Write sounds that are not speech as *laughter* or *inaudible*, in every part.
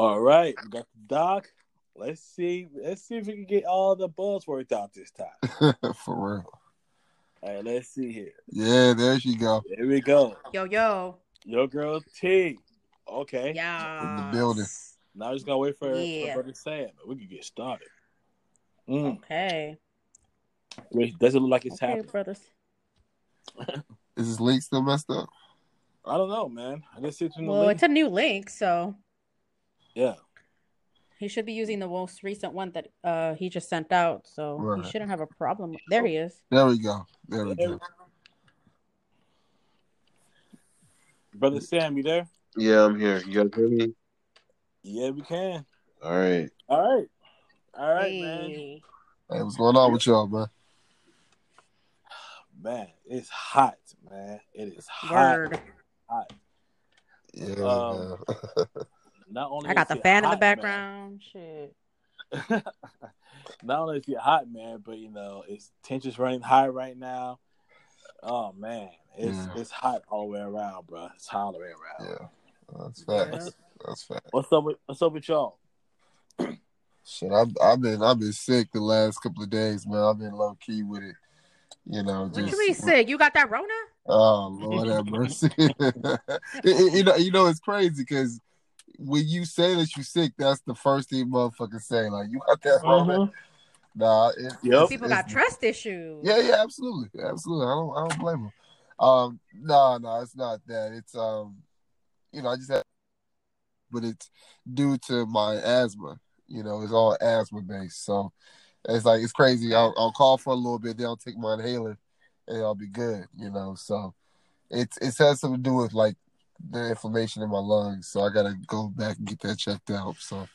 All right, we got the doc. Let's see. Let's see if we can get all the buzz worked out this time. *laughs* For real. All right, let's see here. Yeah, there she go. Here we go. Yo, yo. Your girl T. Okay. Yeah. In the building. Now I just gonna wait for, Yeah. for brother Sam. but We can get started. Mm. Okay. Wait, does it look like it's Okay, happening? brothers. Is this link still messed up? I don't know, man. I didn't see it in the Well, link. it's a new link, so Yeah. he should be using the most recent one that uh he just sent out. So Right. he shouldn't have a problem. There he is. There we go. There we go. Brother Sam, you there? Yeah, I'm here. You guys hear me? Yeah, we can. All right. All right. All right, man. Hey. Hey, what's going on with y'all, man? *sighs* Man, it's hot, man. It is hot. Word. Yeah. Um, *laughs* Not only I got the fan in the hot, background. Shit. *laughs* Not only is it hot, man, but you know, it's tensions running high right now. Oh man, it's Yeah. it's hot all the way around, bro. It's hot all the way around. yeah. That's facts. That's facts. What's up with What's up with y'all? Shit, I've, I've been I've been sick the last couple of days, man. I've been low key with it. You know, What just you mean sick? You got that Rona? Oh Lord have mercy. *laughs* It- it- you know, you know it's crazy because when you say that you're sick, that's the first thing motherfuckers say. Like you got that wrong. Nah, it, Yep. it's- People it's- got trust issues. Yeah, yeah, absolutely, absolutely. I don't, I don't blame them. Um, no, no, it's not that. It's um, you know, I just had, but it's due to my asthma. You know, it's all asthma based. So it's like it's crazy. I'll, I'll call for a little bit, then I'll take my inhaler, and I'll be good. You know, so it's it has something to do with like the inflammation in my lungs. So I gotta go back and get that checked out. So.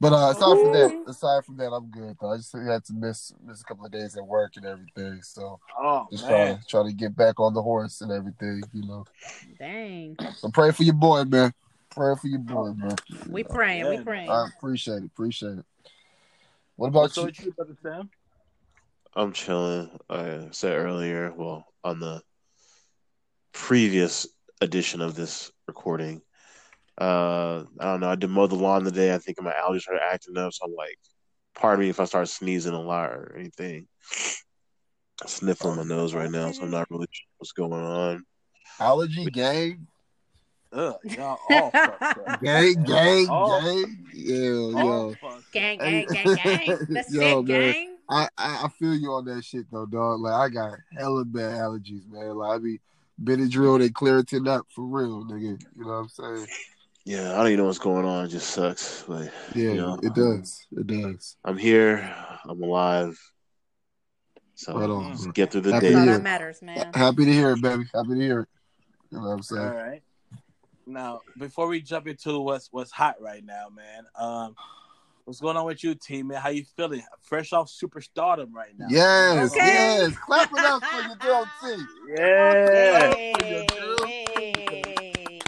But uh, aside from that, aside from that, I'm good. Though. I just had to miss miss a couple of days at work and everything. So Oh just man, trying to try to get back on the horse and everything, you know. Dang. So pray for your boy, man. Pray for your boy, man. We You know, praying. We Yeah. praying. I appreciate it. Appreciate it. What about what's you? you, brother Sam? I'm chilling. I said earlier, well, on the previous edition of this recording, uh, I don't know. I did mow the lawn today. I think my allergies started acting up, so I'm like, pardon me if I start sneezing a lot or anything. Sniffling my nose right now, so I'm not really sure what's going on. Allergy gang, Ugh, *laughs* y'all all fucked up. gang, gang, gang. Yeah, *laughs* All yo. gang, gang, gang, gang. The Yo, sick man. gang. I, I I feel you on that shit though, dog. Like I got hella bad allergies, man. Like I be Benadryl and Claritin up for real, nigga. You know what I'm saying? Yeah, I don't even know what's going on. It just sucks, but Yeah, Yeah. it does. It does. I'm here. I'm alive. So Right on. let's get through the Happy That's to all day. hear that matters, man. Happy to hear it, baby. Happy to hear it. You know what I'm saying? All right. Now, before we jump into what's what's hot right now, man, um, what's going on with you, team? Man, how you feeling? Fresh off superstardom right now. Yes, Okay. yes. Clap it up for your girl T. Yeah. Hey, hey.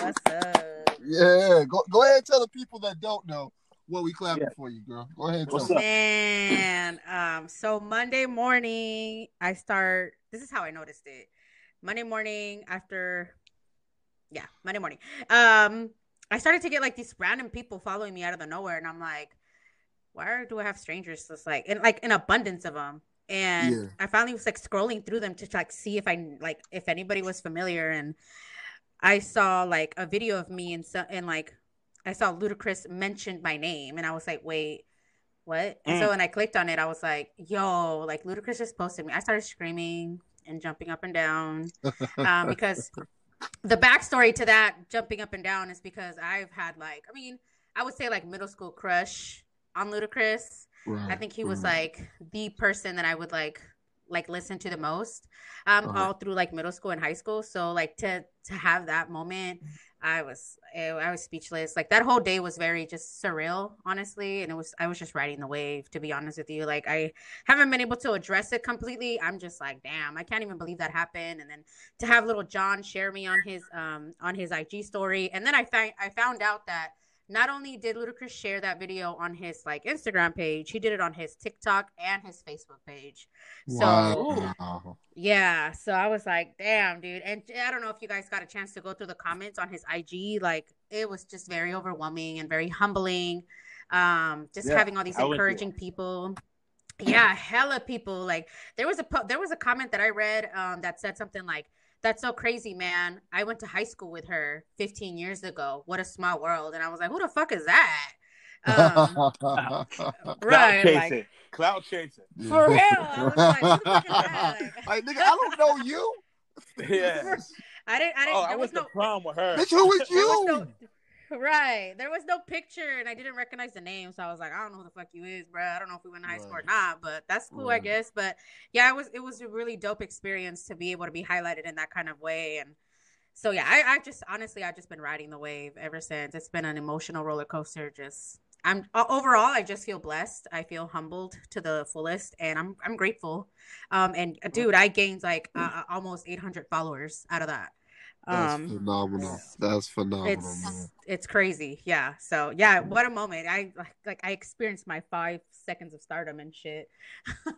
What's up? Yeah. Go go ahead and tell the people that don't know what we clapping Yeah. for you, girl. Go ahead and What's tell up? them. Man, um, so Monday morning I start. This is how I noticed it. Monday morning after, yeah, Monday morning. Um, I started to get like these random people following me out of the nowhere, and I'm like, why do I have strangers just like in like an abundance of them? And Yeah. I finally was like scrolling through them to like see if I like if anybody was familiar, and I saw like a video of me and so and like I saw Ludacris mentioned my name, and I was like, wait, what? And so when I clicked on it, I was like, yo, like Ludacris just posted me. I started screaming and jumping up and down um, because the backstory to that jumping up and down is because I've had like, I mean, I would say like middle school crush on Ludacris. Right, I think he was right. like the person that I would like like listen to the most um Uh-huh. all through like middle school and high school so like to to have that moment I was eh, I was speechless. Like that whole day was very just surreal honestly and it was I was just riding the wave to be honest with you. Like I haven't been able to address it completely. I'm just like damn I can't even believe that happened. And then to have Lil Jon share me on his um on his IG story. And then I found I found out that not only did Ludacris share that video on his like Instagram page, he did it on his TikTok and his Facebook page. So Wow. yeah, so I was like, damn, dude. And I don't know if you guys got a chance to go through the comments on his IG. Like, it was just very overwhelming and very humbling. Um, just Yeah, having all these I encouraging people. Yeah, hella people. Like, there was a po- there was a comment that I read um, that said something like, "That's so crazy, man. I went to high school with her 15 years ago. What a small world." And I was like, "Who the fuck is that?" Um, *laughs* Cloud right, chasing. like Cloud chasing. *laughs* for real. I was like, "Who the fuck is that?" Like, *laughs* Like, nigga, I don't know you. Yeah. I didn't. I didn't. Oh, I there was went to no. prom with her. Bitch, who is There was you? Right. There was no picture, and I didn't recognize the name, so I was like, I don't know who the fuck you is, bro. I don't know if we went to high school or not, but that's cool, I guess. But yeah, it was it was a really dope experience to be able to be highlighted in that kind of way, and so yeah, I, I just honestly I've just been riding the wave ever since. It's been an emotional roller coaster. Just I'm overall I just feel blessed. I feel humbled to the fullest, and I'm I'm grateful. Um, and uh, dude, I gained like uh, almost 800 followers out of that. That's Um, phenomenal. That's phenomenal, man. it's it's crazy yeah so yeah what a moment i like, like i experienced my five seconds of stardom and shit *laughs*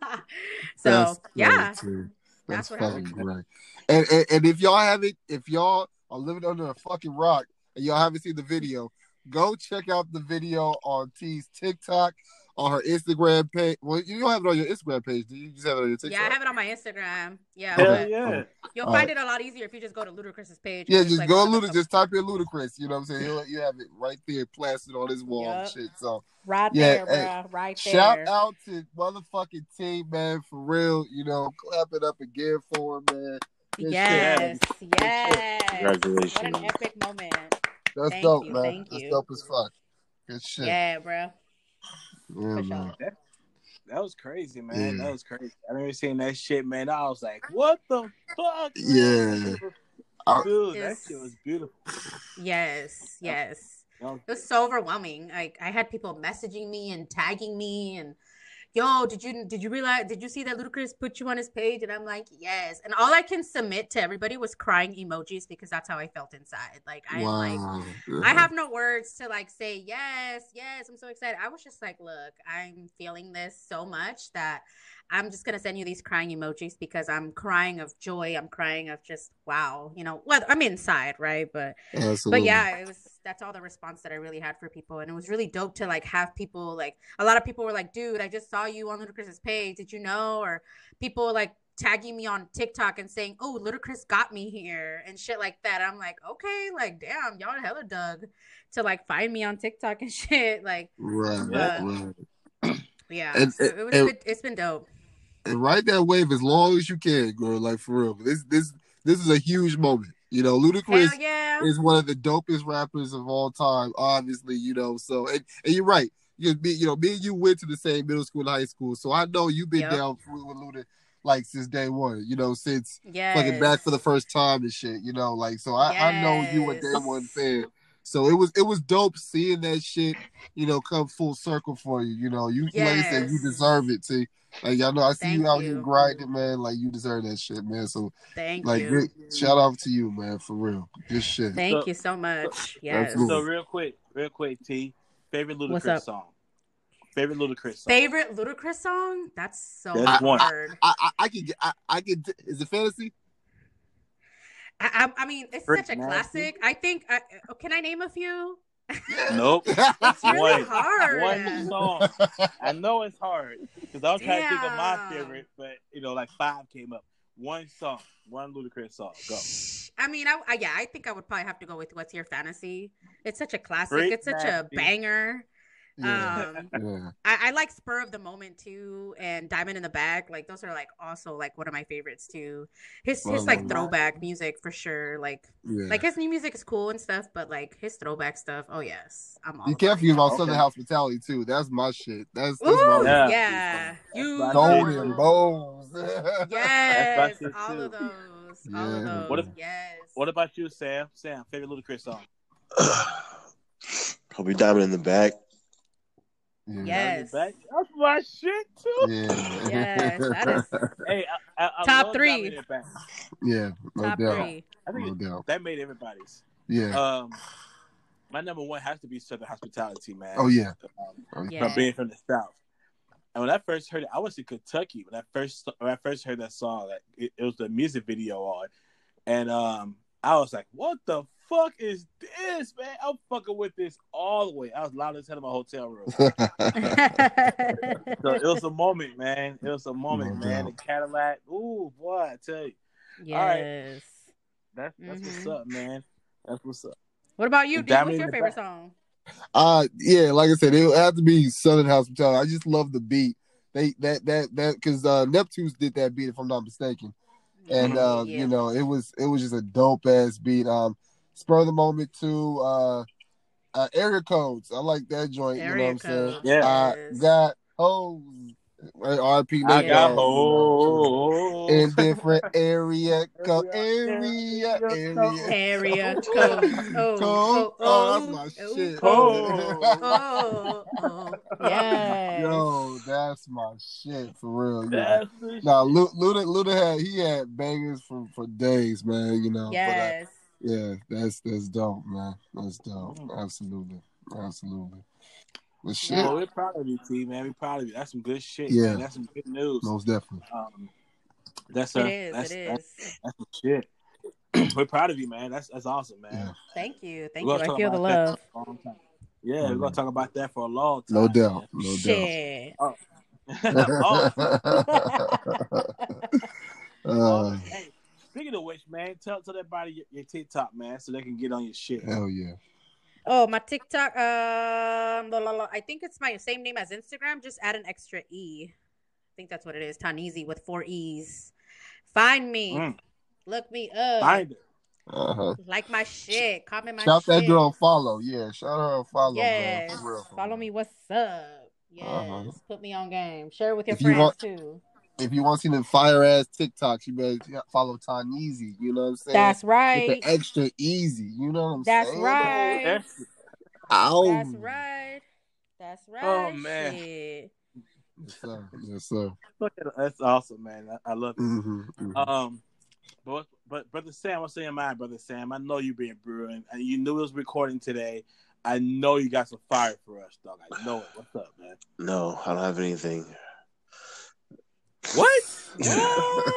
so That's yeah too. That's That's, fucking happened. great. And, and and if y'all haven't, if y'all are living under a fucking rock and y'all haven't seen the video, go check out the video on T's TikTok, on her Instagram page. Well, you don't have it on your Instagram page, do you? You just have it on your TikTok. yeah i have it on my instagram yeah Okay. Hell but yeah. you'll All find right. it a lot easier if you just go to ludacris's page Yeah, just like, go look Luda, up- just type in Ludacris. You know what I'm saying? He'll, you have it right there, plastered on his wall and shit. So right Yeah, there hey, bro right there shout out to motherfucking team, man, for real. You know, clap it up again for him, man. Good shit. yes yes Congratulations. what an epic moment That's Thank dope, you, man. thank That's you. dope as fuck. Good shit. yeah bro Yeah, for man. sure That was crazy, man. Yeah. That was crazy. I never seen that shit, man. I was like, what the fuck? Yeah. *laughs* I- Dude, that It's- shit was beautiful. yes yes It was so overwhelming. Like I had people messaging me and tagging me and yo, did you did you realize did you see that Ludacris put you on his page? And I'm like, yes. And all I can submit to everybody was crying emojis because that's how I felt inside. Like I am like wow. I have no words to like say yes, yes, I'm so excited. I was just like, look, I'm feeling this so much that I'm just gonna send you these crying emojis because I'm crying of joy. I'm crying of just wow, you know. Well, I'm inside, right? But Absolutely. but yeah it was that's all the response that i really had for people and it was really dope to like have people like a lot of people were like dude i just saw you on ludacris's page did you know or people like tagging me on tiktok and saying oh ludacris got me here and shit like that i'm like okay like damn y'all hella dug to like find me on tiktok and *laughs* shit like Right, Yeah. right. yeah And- so it was good- it's been dope ride that wave as long as you can, girl. Like for real. This this this is a huge moment. You know, Ludacris yeah is one of the dopest rappers of all time, obviously, you know. So and, and you're right. You me, you know, me and you went to the same middle school and high school. So I know you've been Yep. down with with Luda like since day one, you know, since yeah fucking back for the first time and shit, you know, like so I, I know you a day one fan. So it was it was dope seeing that shit, you know, come full circle for you. You know, you like I said, you deserve it too. Like I know I see Thank you out here grinding, man. Like you deserve that shit, man. So thank like you great shout out to you, man, for real. Good shit. thank So- you so much yes Absolutely. So real quick, real quick, T. Favorite What's Ludacris up? song. Favorite Ludacris song. Favorite Ludacris song? That's so That's one. hard. I I, I can get I, I can is it fantasy? I, I, I mean, it's Freak such a Nasty. classic. I think. I, uh, can I name a few? Nope. *laughs* It's really One. hard. One song. I know it's hard because I was trying to think of my favorite, but you know, like five came up. One song, one Ludacris song. Go. I mean, I, I yeah, I think I would probably have to go with "What's Your Fantasy." It's such a classic. Freak it's such Nasty. a banger. Yeah. Um, *laughs* yeah. I, I like "Spur of the Moment" too, and "Diamond in the Back." Like those are like also like one of my favorites too. His his like Wow. throwback music for sure. Like Yeah. like his new music is cool and stuff, but like his throwback stuff. Oh yes, I'm all. you about can't it. forget about Okay. Southern Hospitality too. That's my shit. That's that's Ooh, my Yeah. yeah. You Golden shit, too. Bowls. *laughs* Yes, all of those. All of those. What if- yes. What about you, Sam? Sam, favorite Ludacris song. *sighs* Probably diamond in the back. Yeah. Yes. That's my shit too. Yeah. Yes, that is- *laughs* Hey, I, I, I Top love three. Diamond in the Back. yeah, no Top doubt. three. I think No doubt. that made everybody's. Yeah. Um, my number one has to be Southern Hospitality, man. Oh yeah. Um, Oh, Yeah. from being from the South. And when I first heard it, I was in Kentucky. When I first when I first heard that song, like it, it was the music video on, and um, I was like, "What the fuck is this, man? I'm fucking with this all the way." I was loud as hell in my hotel room. *laughs* *laughs* so it was a moment, man. It was a moment, No man. The. Cadillac, ooh, boy, I tell you, yes. that's that's what's Mhm. up, man. That's what's up. What about you, The D? What's your favorite Back. song? Uh yeah, like I said, it would have to be Southern Hospitality. I just love the beat. They that that that because uh Neptunes did that beat if I'm not mistaken. And uh, Yeah. you know, it was it was just a dope ass beat. Um spur of the moment to uh uh area codes. I like that joint, you know Area what I'm saying? Codes, Yeah. I got hoes. RP I got Dogg, hoes. in different area *laughs* code area area Area codes. *laughs* Oh, Code. oh, Oh, that's my oh, shit. oh, Oh. oh, oh. Yes. Yo, that's my shit for real. You know. That's the Nah, Luda, Luda had he had bangers for, for days, man. You know, Yes. but uh, yeah, that's that's dope, man. That's dope. Absolutely, absolutely. But shit, Yeah, we're proud of you, T, man. We're proud of you. That's some good shit. Yeah. man. That's some good news. most definitely. Um, that's It a, is. that's, It that's, is. that's some shit. *clears throat* we're proud of you, man. That's that's awesome, man. Yeah. Thank you. Thank you. I feel the love. for a long time. Yeah, we're gonna talk about that for a long time. No doubt, no doubt. Shit. man. oh, *laughs* *laughs* oh, *laughs* Uh, hey, speaking of which, man, tell tell everybody your, your TikTok, man, so they can get on your shit. hell yeah. Oh, my TikTok. Um, la, la, la, I think it's my same name as Instagram. Just add an extra e. I think that's what it is. Taneezy with four e's. Find me. Mm. Look me up. Find it. Uh-huh. Like my shit. Comment my Shout shit. that girl follow. Yeah, shout her a follow, Yes. man. For real, for Follow real. me. What's up? Yes. Uh-huh. Put me on game. Share it with your If you friends want- too. If you want to see them fire ass TikToks, you better follow Taneezy. You know what I'm saying? That's right. the extra easy. You know what I'm That's saying? right. That's- Ow. That's right. That's right. Oh, man. Shit. Yes, sir. Yes, sir. Look at That's awesome, man. I, I love it. hmm hmm Um, but but brother Sam, what's in your mind, brother Sam? I know you been brewing, and you knew it was recording today. I know you got some fire for us, dog. I know it. What's up, man? No, I don't have anything. What? *laughs*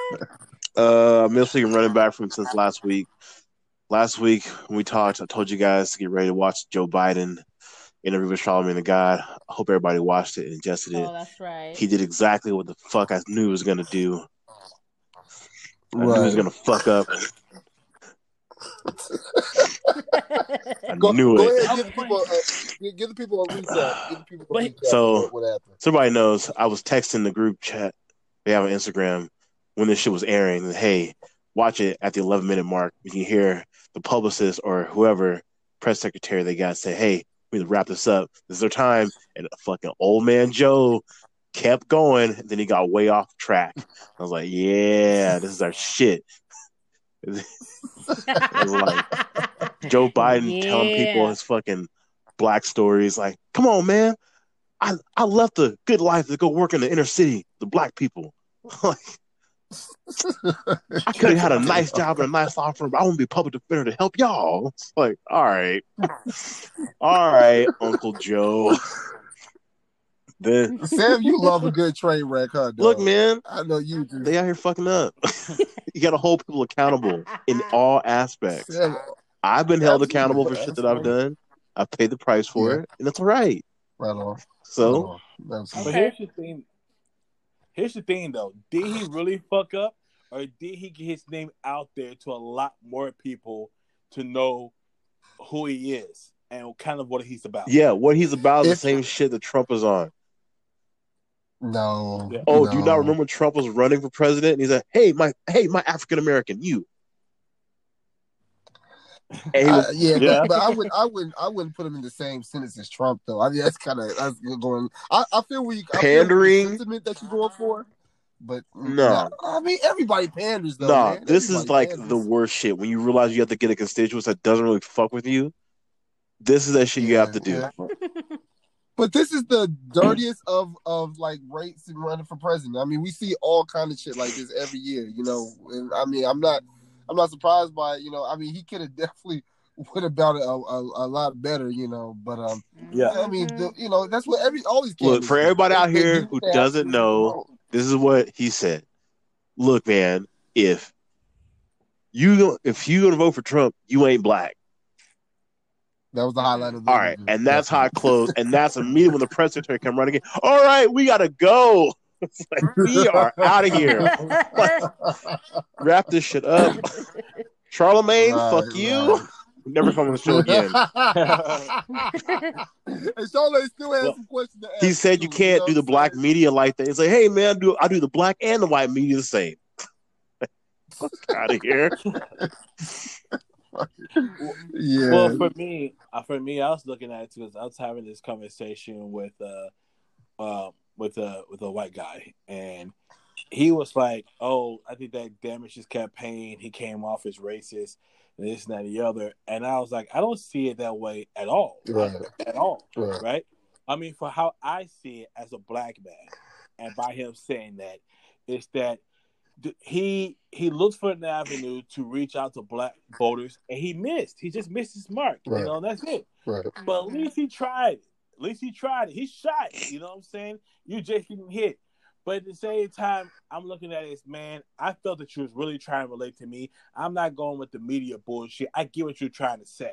Uh, I'm mostly running back from since last week. Last week when we talked, I told you guys to get ready to watch Joe Biden interview with Charlamagne tha God. I hope everybody watched it and ingested it. Oh, that's right. He did exactly what the fuck I knew he was gonna do. I knew he was gonna fuck up. *laughs* I Go, knew go it. ahead, give the people, uh, give, give the people a recap. Give the people a Wait, recap. so- of what, what happened? So everybody knows I was texting the group chat they have on Instagram when this shit was airing. And, Hey, watch it at the 11 minute mark. You can hear the publicist or whoever press secretary they got say, "Hey, we need to wrap this up. This is our time." And fucking old man Joe kept going. And then he got way off track. I was like, "Yeah, this is our shit." *laughs* was like, Joe Biden telling people his fucking black stories. Like, come on, man. I, I left a good life to go work in the inner city, the black people. *laughs* like, I could have had a nice job and a nice law firm, I want to be a public defender to help y'all. It's like, all right. All right, Uncle Joe. *laughs* then, Sam, you love a good train wreck, huh? Dog? look, man, I know you do. they out here fucking up. *laughs* you got to hold people accountable in all aspects. Sam, I've been held accountable for shit that I've done. I've paid the price for Yeah. it, and that's all right. right on. So, right. But Okay. here's the thing. Here's the thing, though. Did he really fuck up, or did he get his name out there to a lot more people to know who he is and kind of what he's about? yeah, what he's about is the same shit that Trump is on. No. Yeah. Oh, do you not remember Trump was running for president? And he's like, "Hey, my hey, my African American, you." And he I- was, yeah, Yeah. But, but I would, I wouldn't, I wouldn't put him in the same sentence as Trump, though. I mean, that's kind of that's going. I, I feel we feel Pandering? sentiment that you're going for, but mm, No. I mean everybody panders though. nah, man. this is like panders. the worst shit. When you realize you have to get a constituent that doesn't really fuck with you, this is that shit you have to do. yeah. *laughs* But this is the *clears throat* dirtiest of of like rates and running for president. I mean, we see all kind of shit like this every year, you know. And I mean, I'm not I'm not surprised by it, you know. I mean, he could have *laughs* definitely would about been a, a, a lot better, you know. But um, Yeah. I mean, the, you know, that's what every all these Look, for everybody out here do who doesn't know, this is what he said. Look, man, if you if you gonna vote for Trump, you ain't black. That was the highlight of the All right, and that's how I close. And that's *laughs* immediately when the press secretary come running again. All right, we gotta go. It's like we are out of here. *laughs* Wrap this shit up. Charlamagne, Right, fuck you. Never come on the show again. *laughs* and Charlotte still has Well, some questions to ask. He said you can't know do the black media like that. He's like, hey man, do I do the black and the white media the same? *laughs* Fuck out of here. Yeah. Well, for me, uh, for me, I was looking at it because I was having this conversation with uh, uh, with a with a white guy, and he was like, "Oh, I think that damaged his campaign. He came off as racist, and this and that and the other." And I was like, "I don't see it that way at all, Right. at all, Right. right? I mean, for how I see it as a black man, and by him saying that, it's that he he looked for an avenue to reach out to black voters, and he missed. He just missed his mark. Right. You know, and that's it. Right. But at least he tried. It. At least he tried it. He shot. it, You know what I'm saying? You just didn't hit. But at the same time, I'm looking at this man, I felt that you was really trying to relate to me. I'm not going with the media bullshit. I get what you're trying to say.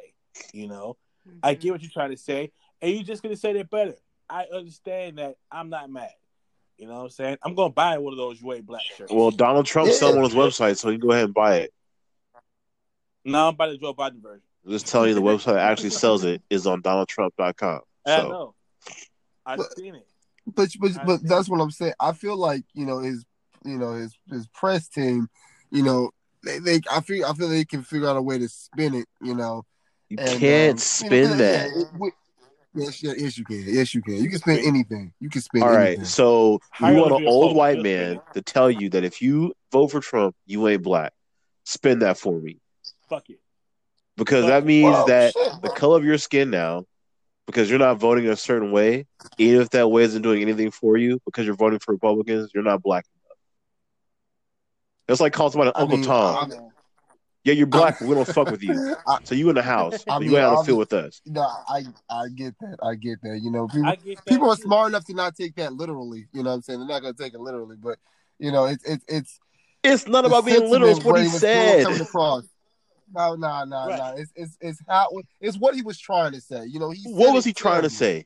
You know, I mm-hmm. get what you're trying to say, and you're just gonna say that better. I understand that. I'm not mad. You know what I'm saying? I'm gonna buy one of those you ain't black shirts. Well, Donald Trump's Yeah. selling on his website, so you can go ahead and buy it. no, I'm buying the Joe Biden version. I'm just telling you, the *laughs* website that actually sells it is on DonaldTrump.com. I So know. I've But- seen it. But but I but see. that's what I'm saying. I feel like you know his you know his his press team, you know they, they I feel I feel they can figure out a way to spin it. You know, you and, can't um, spin you know, that. yeah, it- we- yes, yeah, yes, you can. Yes, you can. You can spin anything. You can spin All right, anything. so you you want an old white man to tell you that if you vote for Trump, you ain't black. Spin that for me, Fuck it. because Fuck that means Well, that shit, the color of your skin now, because you're not voting a certain way, even if that way isn't doing anything for you, because you're voting for Republicans, you're not black enough. That's like calling somebody I Uncle mean, Tom. I- yeah, you're black, but we don't fuck with you. *laughs* I, So you in the house, I but mean, you ain't how to feel with us. no, I I get that. I get that. You know, people I get that people are smart enough to not take that literally. You know what I'm saying? They're not going to take it literally, but you know, it's it's it's It's not about being literal. It's what he said. coming across. No, no, no, Right. no. It's it's it's how it's what he was trying to say. You know, he What was he trying to say?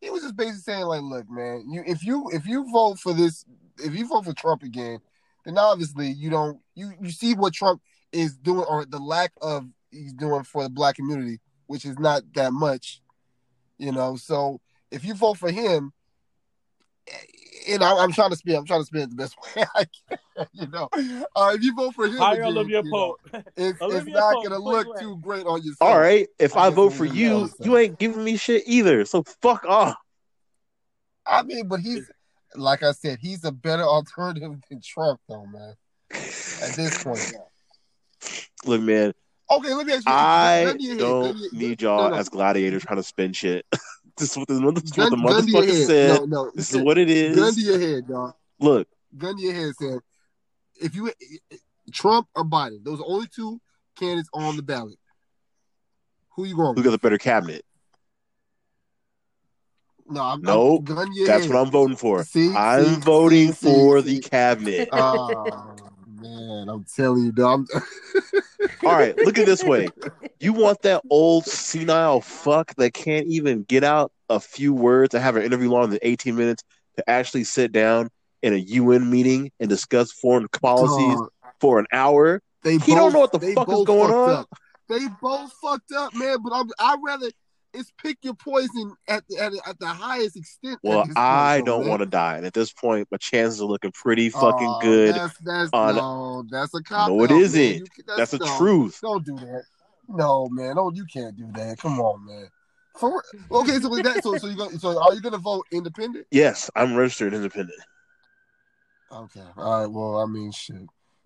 He was just basically saying, like, look, man, you if you if you vote for this, if you vote for Trump again, then obviously you don't you you see what Trump is doing or the lack of he's doing for the black community, which is not that much, you know. So if you vote for him, and I, I'm trying to spin, I'm trying to spin it the best way *laughs* I can, you know. Uh, if you vote for him, Hire again, Olivia you know, Pope. *laughs* it's, it's not Pope, gonna look way. too great on yourself. All right, if I I vote for you, go with you ain't giving me shit either. So fuck off. I mean, but he's like I said, he's a better alternative than Trump, though, man. At this point, *laughs* Look, man, okay. Let me ask you: I gun to don't gun to need y'all no. as gladiators trying to spin shit. This is what the, this is what the Gun, gun to your motherfucker said. No, no. This is what it Gun to your head, dog. Look, Gun to your head said, if you Trump or Biden, those are only two candidates on the ballot. Who you going? who got the better cabinet? No, I'm, Nope. I'm, gun to your That's head. what I'm voting for. See, I'm see, voting see, for the cabinet. Oh man, I'm telling you, dog. *laughs* All right, look at this way. You want that old senile fuck that can't even get out a few words to have an interview longer than 18 minutes to actually sit down in a UN meeting and discuss foreign policies Dog, for an hour? They He both, don't know what the fuck is going on. Up. They both fucked up, man. But I'm, I'd rather it's pick your poison at the at, at the highest extent. Well, point, I don't want to die, and at this point, my chances are looking pretty oh, fucking Oh, good. That's that's on- no, that's a cop. No, it isn't. You That's no, truth. Don't do that. No, man. No, you can't do that. Come on, man. For, okay, so with that, so so you go, so are you gonna vote independent? Yes, I'm registered independent. Okay. All right. Well, I mean, shit.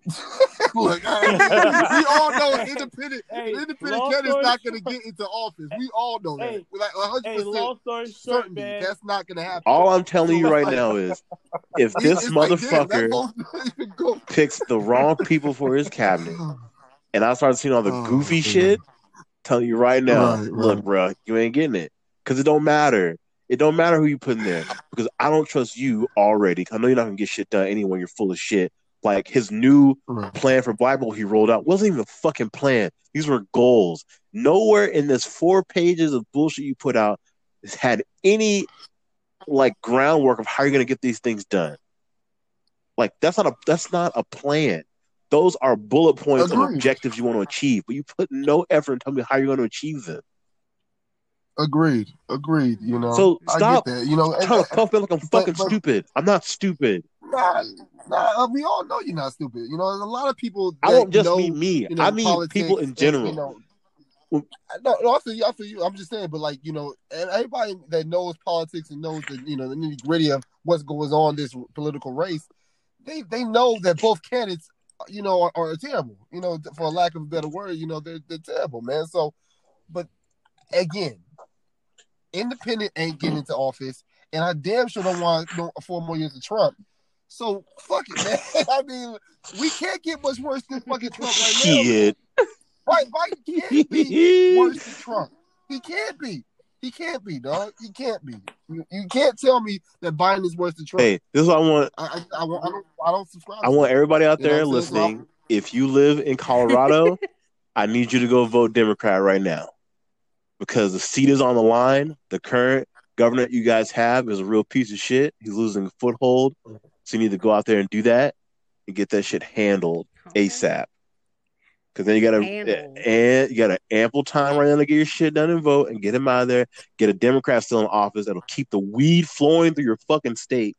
*laughs* Look, I mean, *laughs* we all know an independent, Hey, an independent long candidate's story not going to get into office. We all know that. Hey, We're like 100 Hey, percent long story short, certainty man. that's not going to happen. All I'm telling you right now *laughs* is, if this it's like, damn, that motherfucker vote doesn't even go- picks the wrong people for his cabinet, *sighs* and I start seeing all the Oh, goofy man. shit, telling you right now, Right, look, right. bro, you ain't getting it because it don't matter. It don't matter who you put in there because I don't trust you already. I know you're not gonna get shit done anyway. You're full of shit. Like his new Right. plan for Bible he rolled out wasn't even a fucking plan. These were goals. Nowhere in this four pages of bullshit you put out had any like groundwork of how you're gonna get these things done. Like that's not a that's not a plan. Those are bullet points of Agreed. objectives you want to achieve, but you put no effort in telling me how you're going to achieve them. Agreed. Agreed. You know. So I stop get that. You know. and- Trying to puff me like I'm fucking but- stupid. I'm not stupid. Nah, nah, we all know you're not stupid. You know, a lot of people. I don't just know, mean me. you know, I mean people in and, general. you know, no, no, I feel you. I feel you. I'm just saying, but like you know, and everybody that knows politics and knows the you know the nitty gritty of what's going on this political race, they they know that both candidates, you know, are, are terrible. You know, for lack of a better word, you know, they're they're terrible, man. So, but again, independent ain't getting into office, and I damn sure don't want no, four more years of Trump. So fuck it, *laughs* man. I mean, we can't get much worse than fucking Trump right now. Shit. Right, Biden can't be *laughs* worse than Trump. He can't be. He can't be, dog. He can't be. You, you can't tell me that Biden is worse than Trump. Hey, this is what I want. I, I, I, I don't. I don't subscribe. I want everybody out You know there I'm saying? listening. If you live in Colorado, *laughs* I need you to go vote Democrat right now because the seat is on the line. The current governor you guys have is a real piece of shit. He's losing a foothold. So you need to go out there and do that and get that shit handled ASAP. Because then you got to Handled. and you got an ample time right now to get your shit done and vote and get him out of there. Get a Democrat still in office that'll keep the weed flowing through your fucking state.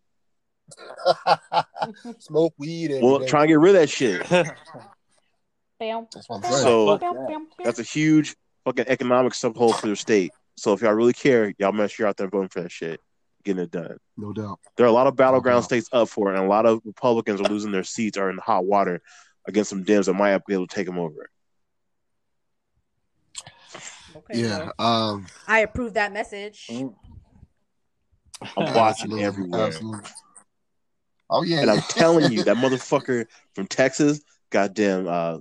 *laughs* Smoke weed. every Well, day. try and get rid of that shit. *laughs* That's what I'm saying. So- Fuck that. That's a huge fucking economic subhole for your state. So if y'all really care, y'all make sure you're out there voting for that shit, getting it done. no doubt. There are a lot of battleground Mhm. states up for it, and a lot of Republicans are losing their seats, are in hot water against some Dems that might be able to take them over. Okay, Yeah. well, Um. I approve that message. I'm watching absolutely, everywhere, Absolutely. Oh yeah. and I'm telling you, that *laughs* motherfucker from Texas, goddamn, uh,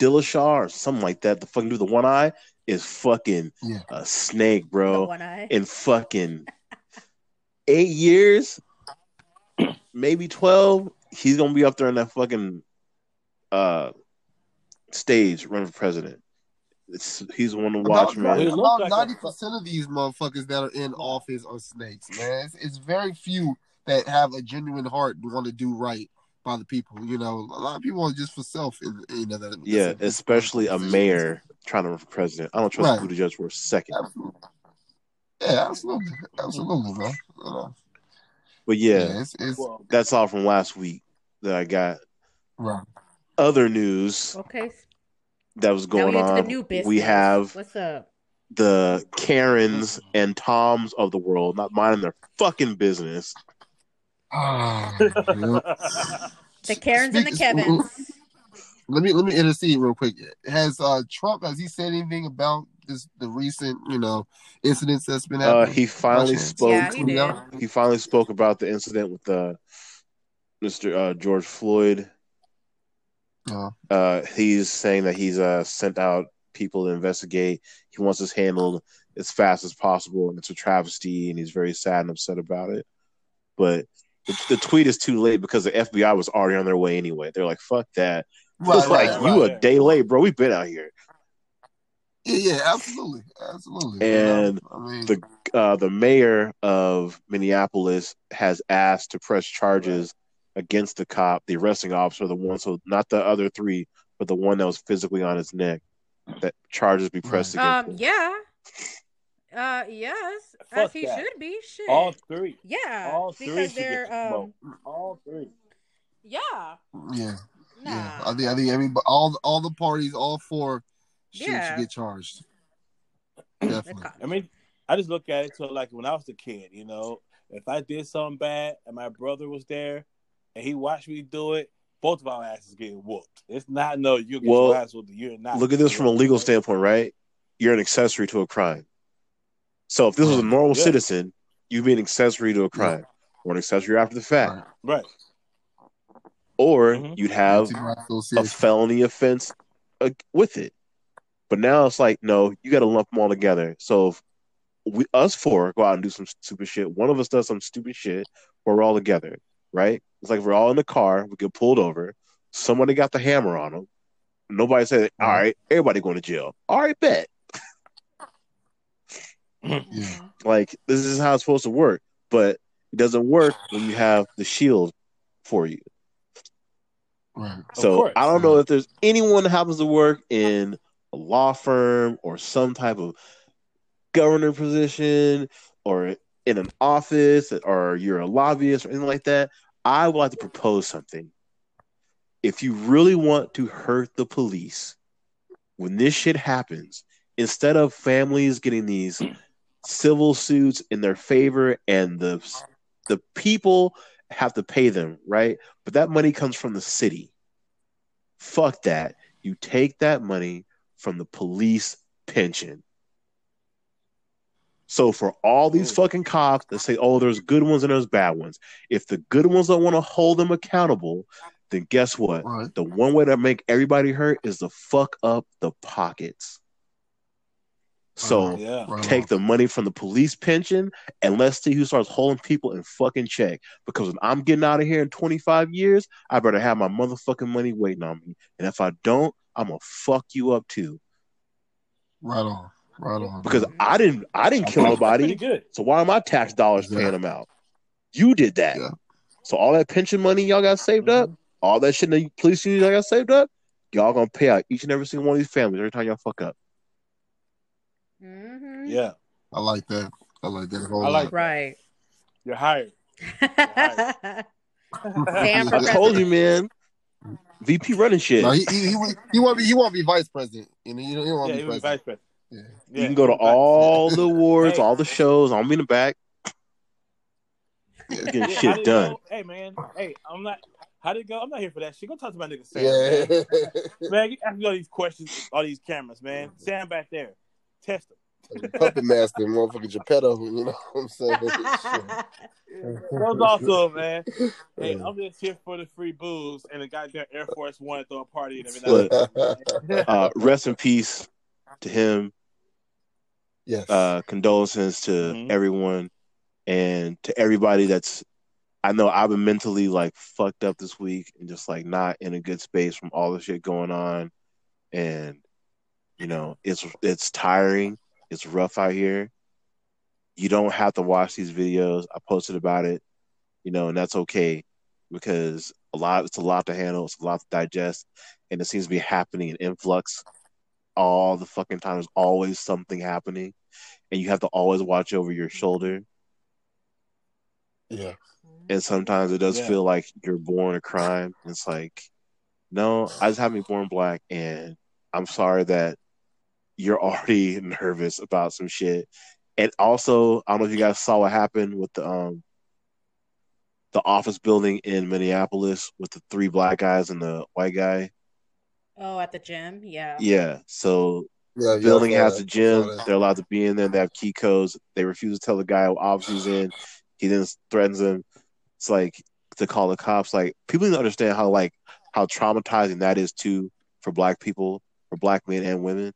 Dillashaw or something like that, the fucking dude with the one eye is fucking Yeah. a snake, The bro. one eye. in fucking eight years, maybe twelve, he's gonna be up there in that fucking uh stage running for president. It's, he's one to watch, about, He man. looks like a- ninety percent of these motherfuckers that are in office are snakes, man. It's, it's very few that have a genuine heart and want to do right by the people. You know, a lot of people are just for self. in- You know, that, Yeah, that's- that's- especially a mayor trying to run for president. I don't trust Right. Buttigieg for a second. Absolutely. Yeah, absolutely, absolutely, man. You know, But yeah, yeah, it's, it's Well, that's all from last week that I got. right. Other news Okay. that was now going we into the on. new business. We have What's up? the Karens and Toms of the world not minding their fucking business. Ah, yeah. *laughs* The Karens and the Speak- Kevins. Let me let me intercede real quick. Has uh Trump has he said anything about this the recent you know incidents that's been Uh, happening? he finally Russians. spoke. Yeah, he did. he finally spoke about the incident with uh, Mr. Uh, George Floyd. Uh, Uh, he's saying that he's uh, sent out people to investigate. He wants this handled as fast as possible, and it's a travesty, and he's very sad and upset about it. But the, the tweet is too late because the FBI was already on their way anyway. They're like, "Fuck that!" right, it's like right, you right. a day late, bro. We've been out here. Yeah, yeah, absolutely, absolutely. you And know? I mean, the uh, the mayor of Minneapolis has asked to press charges against the cop, the arresting officer, the one, so not the other three, but the one that was physically on his neck. That charges be pressed against. Um, him. yeah. Uh, yes, Fuck as he that. should be. Shit. all three, yeah, all three because they're um, all three. yeah, yeah, nah. yeah. I think I think everybody, all all the parties, all four should, Yeah. should get charged. *clears throat* Definitely. I mean, I just look at it to like when I was a kid, you know, if I did something bad and my brother was there and he watched me do it, both of our asses getting whooped. It's not no you get Well, your ass whooped, you're not. Look at this from a legal standpoint, right? You're an accessory to a crime. So if this was a normal Yeah. citizen, you'd be an accessory to a crime, or an accessory after the fact, Right. Right. or Mhm. you'd have a felony offense uh, with it. But now it's like, no, you got to lump them all together. So if we us four go out and do some stupid shit, one of us does some stupid shit, we're all together, right? It's like we're all in the car, we get pulled over, somebody got the hammer on them. Nobody said, "All right, everybody going to jail." All right, bet. Yeah. *clears throat* Like this is how it's supposed to work, but it doesn't work when you have the shield for you. Right. So course. I don't know if there's anyone that happens to work in a law firm or some type of governor position or in an office or you're a lobbyist or anything like that. I would like to propose something. If you really want to hurt the police, when this shit happens, instead of families getting these *clears throat* civil suits in their favor and the the people have to pay them, right? But that money comes from the city. Fuck that. You take that money from the police pension. So for all these mm. fucking cops that say, "Oh, there's good ones and there's bad ones," if the good ones don't want to hold them accountable, then guess what? Right. The one way to make everybody hurt is to fuck up the pockets. So Uh-huh. Yeah. Take the money from the police pension and let's see who starts holding people in fucking check. Because when I'm getting out of here in 25 years, I better have my motherfucking money waiting on me. And if I don't, I'm gonna fuck you up too. Right on. Right on. Because man. I didn't I didn't kill nobody. good. So why are my tax dollars Yeah. paying them out? You did that. Yeah. So all that pension money y'all got saved up, all that shit in the police union y'all got saved up, y'all gonna pay out each and every single one of these families every time y'all fuck up. Mhm. Yeah. I like that. I like that whole I like lot. Right. You're hired. *laughs* Sam for I told you, man. VP running shit. No, he, he, he, won't- he won't be he won't be vice president. You know, he don't, he won't Yeah, be he was president. vice president. Yeah. Yeah, you can go to he was vice- all the awards, Hey. all the shows. I'm in the back. Yeah. Getting Yeah, shit how did it done. go? Hey man, hey, I'm not. How did it go? I'm not here for that shit. Go talk to my nigga Sam. Yeah. Man, man you ask me all these questions, all these cameras, man. Sam back there, test him. Puppet master, motherfucker Geppetto, you know what I'm saying? *laughs* *laughs* That was awesome, man. Hey, I'm just here for the free booze and the goddamn Air Force One throw a party *laughs* and everything. Uh, rest in peace to him. yes. Uh, condolences to Mhm. everyone and to everybody that's. I know I've been mentally like fucked up this week and just like not in a good space from all the shit going on, and you know it's it's tiring. It's rough out here. You don't have to watch these videos. I posted about it, you know, and that's okay because a lot it's a lot to handle, it's a lot to digest, and it seems to be happening in influx all the fucking time. There's always something happening, and you have to always watch over your shoulder. yeah. And sometimes it does Yeah. feel like you're born a crime. It's like, no, I just have me born black, and I'm sorry that you're already *laughs* nervous about some shit. And also, I don't know if you guys saw what happened with the um the office building in Minneapolis with the three black guys and the white guy. Oh, at the gym? Yeah. Yeah, so Yeah, yeah, building I has a gym. They're allowed to be in there. They have key codes. They refuse to tell the guy what office he's in. He then threatens him. It's like to call the cops. Like people need to understand how like how traumatizing that is too for black people, for black men and women.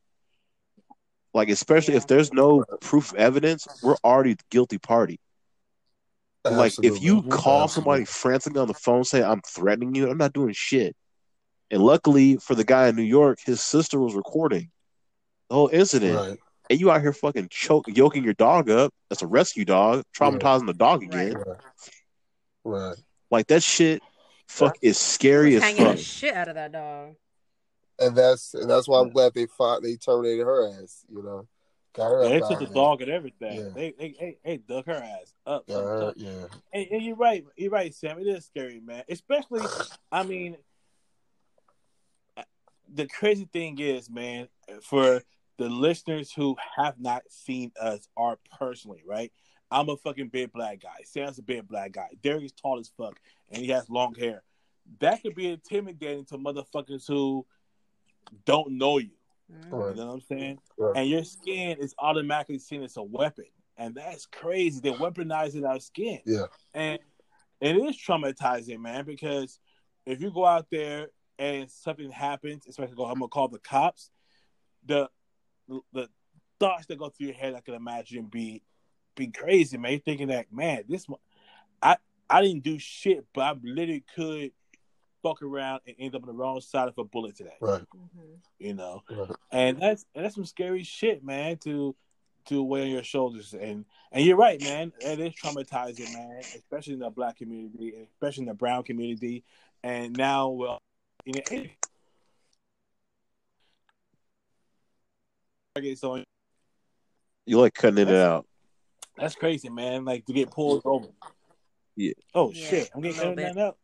Like especially if there's no proof of evidence, we're already the guilty party. Like if you Absolutely. call somebody frantically on the phone saying I'm threatening you, I'm not doing shit. And luckily for the guy in New York, his sister was recording the whole incident. right, And you out here fucking choke, yoking your dog up. That's a rescue dog, traumatizing the dog again. right, right. Like that shit, fuck is scary as hanging fuck. the shit out of that dog. And that's and that's why I'm glad they fought. They terminated her ass. You know, got her. Yeah, they took the dog and everything. Yeah. They, they, they, they dug her ass up. there. Got her, yeah. And, and you're right. You're right, Sam. It is scary, man. Especially, I mean, the crazy thing is, man, for the listeners who have not seen us are personally, right? I'm a fucking big black guy. Sam's a big black guy. Derek is tall as fuck, and he has long hair. That could be intimidating to motherfuckers who don't know you. Right. You know what I'm saying? Right. And your skin is automatically seen as a weapon. And that's crazy. They're weaponizing our skin. Yeah. And it is traumatizing, man, because if you go out there and something happens, especially go, I'm gonna call the cops, the the, the thoughts that go through your head, I can imagine be be crazy, man. You're thinking that, man, this I I didn't do shit, but I literally could fuck around and end up on the wrong side of a bullet today. Right. Mhm. You know, Right. and that's and that's some scary shit, man. To to weigh on your shoulders, and and you're right, man. It is traumatizing, man, especially in the black community, especially in the brown community, and now, well, you know, it- Okay, so You like cutting it That's- out. that's crazy, man. Like to get pulled over. Yeah. Oh Yeah, shit! I'm getting little that bit. up.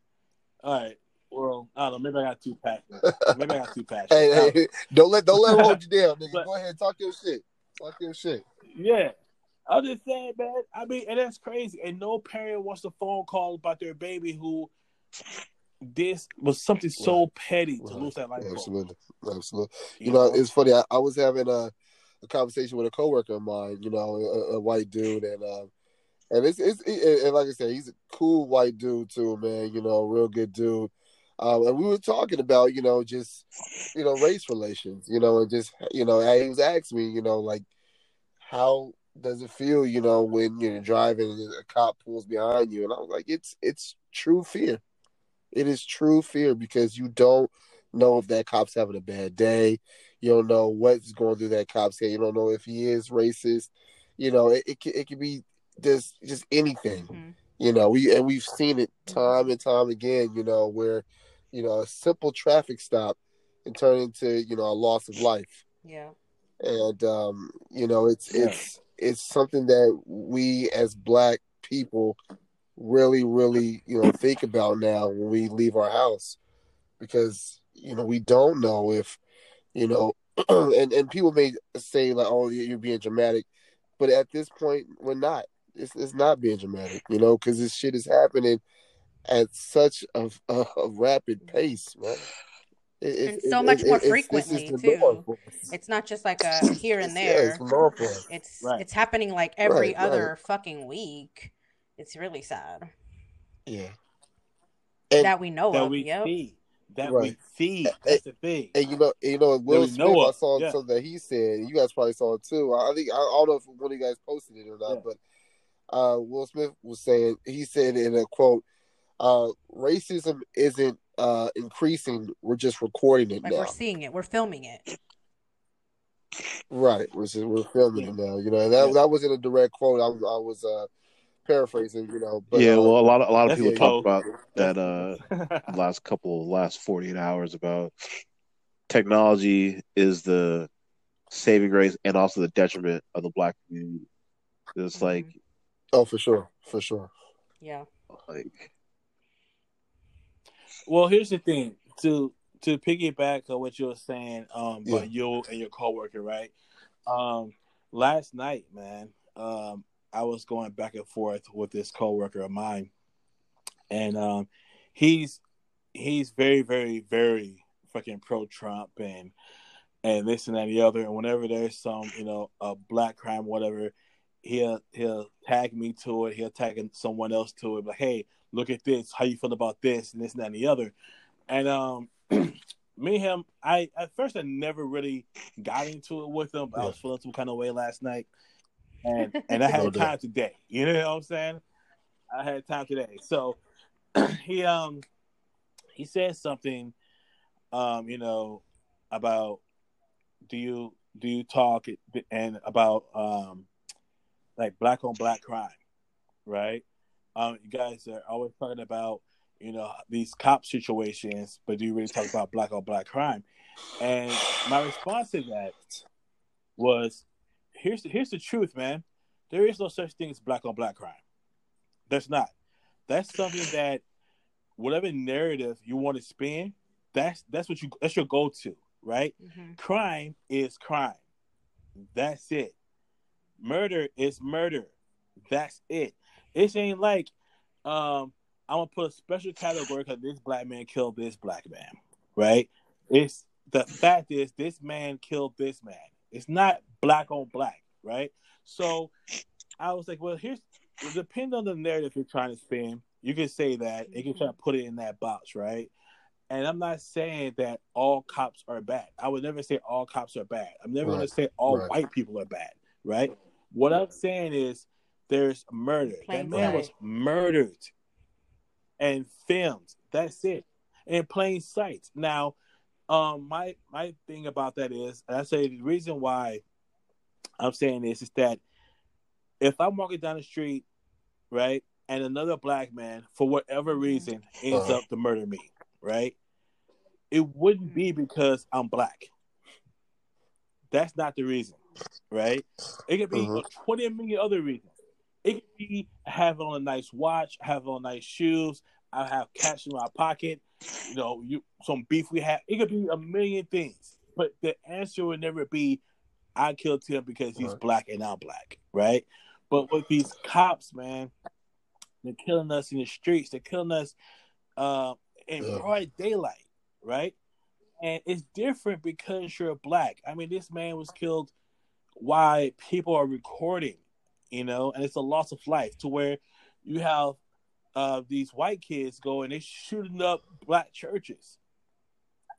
All right. Well, I don't know. Maybe I got too passionate. Maybe I got too passionate. Hey, hey, don't let don't let him hold you down, nigga. But- Go ahead, talk your shit. Talk your shit. Yeah. I'm just saying, man. I mean, and that's crazy. And no parent wants a phone call about their baby who this was something so petty to Right. lose that life. Absolutely, absolutely. You, You know, it's funny. I, I was having a, a conversation with a coworker of mine. You know, a, a white dude, and um, and it's it's it, and like I said, he's a cool white dude too, man. You know, real good dude. Um, and we were talking about you know just you know race relations. You know, and just you know, he was asking me, you know, like how does it feel, you know, when you're driving and a cop pulls behind you? And I was like, it's it's true fear. It is true fear because you don't know if that cop's having a bad day. You don't know what's going through that cop's head. You don't know if he is racist. You know, it it could, it could be just just anything. Mhm. You know, we and we've seen it time and time again. You know, where you know a simple traffic stop and turn into you know a loss of life Yeah. and um, you know it's Yeah. it's it's something that we as black people really really you know think about now when we leave our house because you know we don't know if you know *clears throat* and and people may say like oh you're being dramatic but at this point we're not it's, it's not being dramatic you know because this shit is happening at such a, a, a rapid pace man It- it- And it- so it- much more it's- this is frequently, too. norm for us. It's not just like a here and It's- yeah, there. it's the norm for us. It's Right. it's happening like every Right, right. other fucking week. It's really sad Yeah. And, that we know that of. we Yep. see. That Right. we see. That's the thing. and you know, you know, Will Smith. know I saw yeah. something that he said. You guys probably saw it too. I think I don't know if one of you guys posted it or not, Yeah. but uh, Will Smith was saying he said in a quote, uh, "Racism isn't uh, increasing. We're just recording it Like now. we're seeing it. We're filming it. Right? We're just, we're filming Yeah. it now. You know, that Yeah. that wasn't a direct quote. I was I was uh, paraphrasing. You know, but yeah, uh, well, a lot of a lot of people talk about *laughs* that uh last couple last 48 hours about technology is the saving grace and also the detriment of the black community. It's Mhm. like oh, for sure, for sure. Yeah. like Well, here's the thing to to piggyback on what you were saying, um, Yeah. about you and your coworker, right? Um, last night, man, um, I was going back and forth with this coworker of mine, and um, he's he's very, very, very fucking pro Trump and and this and that and the other. And whenever there's some, you know, a black crime, whatever, he'll he'll tag me to it. He'll tag someone else to it. Like, hey, look at this. How you feel about this and this and that and the other. And um, *clears throat* me and him, I at first I never really got into it with him. But I was feeling some kind of way last night, and and I *laughs* had No time today. You know what I'm saying? I had time today. So *clears throat* he um he said something, um, you know, about do you do you talk and about um like black on black crime, right? Um, you guys are always talking about you know these cop situations, but do you really talk about black on black crime? And my response to that was, here's the, here's the truth, man. There is no such thing as black on black crime. There's not. That's something that whatever narrative you want to spin, that's that's what you that's your go to, right? hmm Crime is crime. That's it. Murder is murder. That's it. It ain't like um I'm gonna put a special category because this black man killed this black man, right? It's the fact is this man killed this man. It's not black on black, right? So I was like, well, here's depending on the narrative you're trying to spin, you can say that. You can try to put it in that box, right? And I'm not saying that all cops are bad. I would never say all cops are bad. I'm never gonna say all Right. white people are bad, right? What I'm saying is there's murder. That Plain man was murdered and filmed. That's it. In plain sight. Now, um, my my thing about that is, and I say the reason why I'm saying this is that if I'm walking down the street, right, and another black man, for whatever reason, ends Uh-huh. up to murder me, right, it wouldn't be because I'm black. That's not the reason, right? It could be Mhm. 20 million other reasons. It could be I have on a nice watch, I have on nice shoes, I have cash in my pocket, you know, you some beef we have. It could be a million things, but the answer would never be I killed him because he's Right. black and I'm black, right? But with these cops, man, they're killing us in the streets. They're killing us uh, in Yeah. broad daylight, right? And it's different because you're black. I mean, this man was killed while people are recording, you know, and it's a loss of life to where you have uh, these white kids go and they shooting up black churches.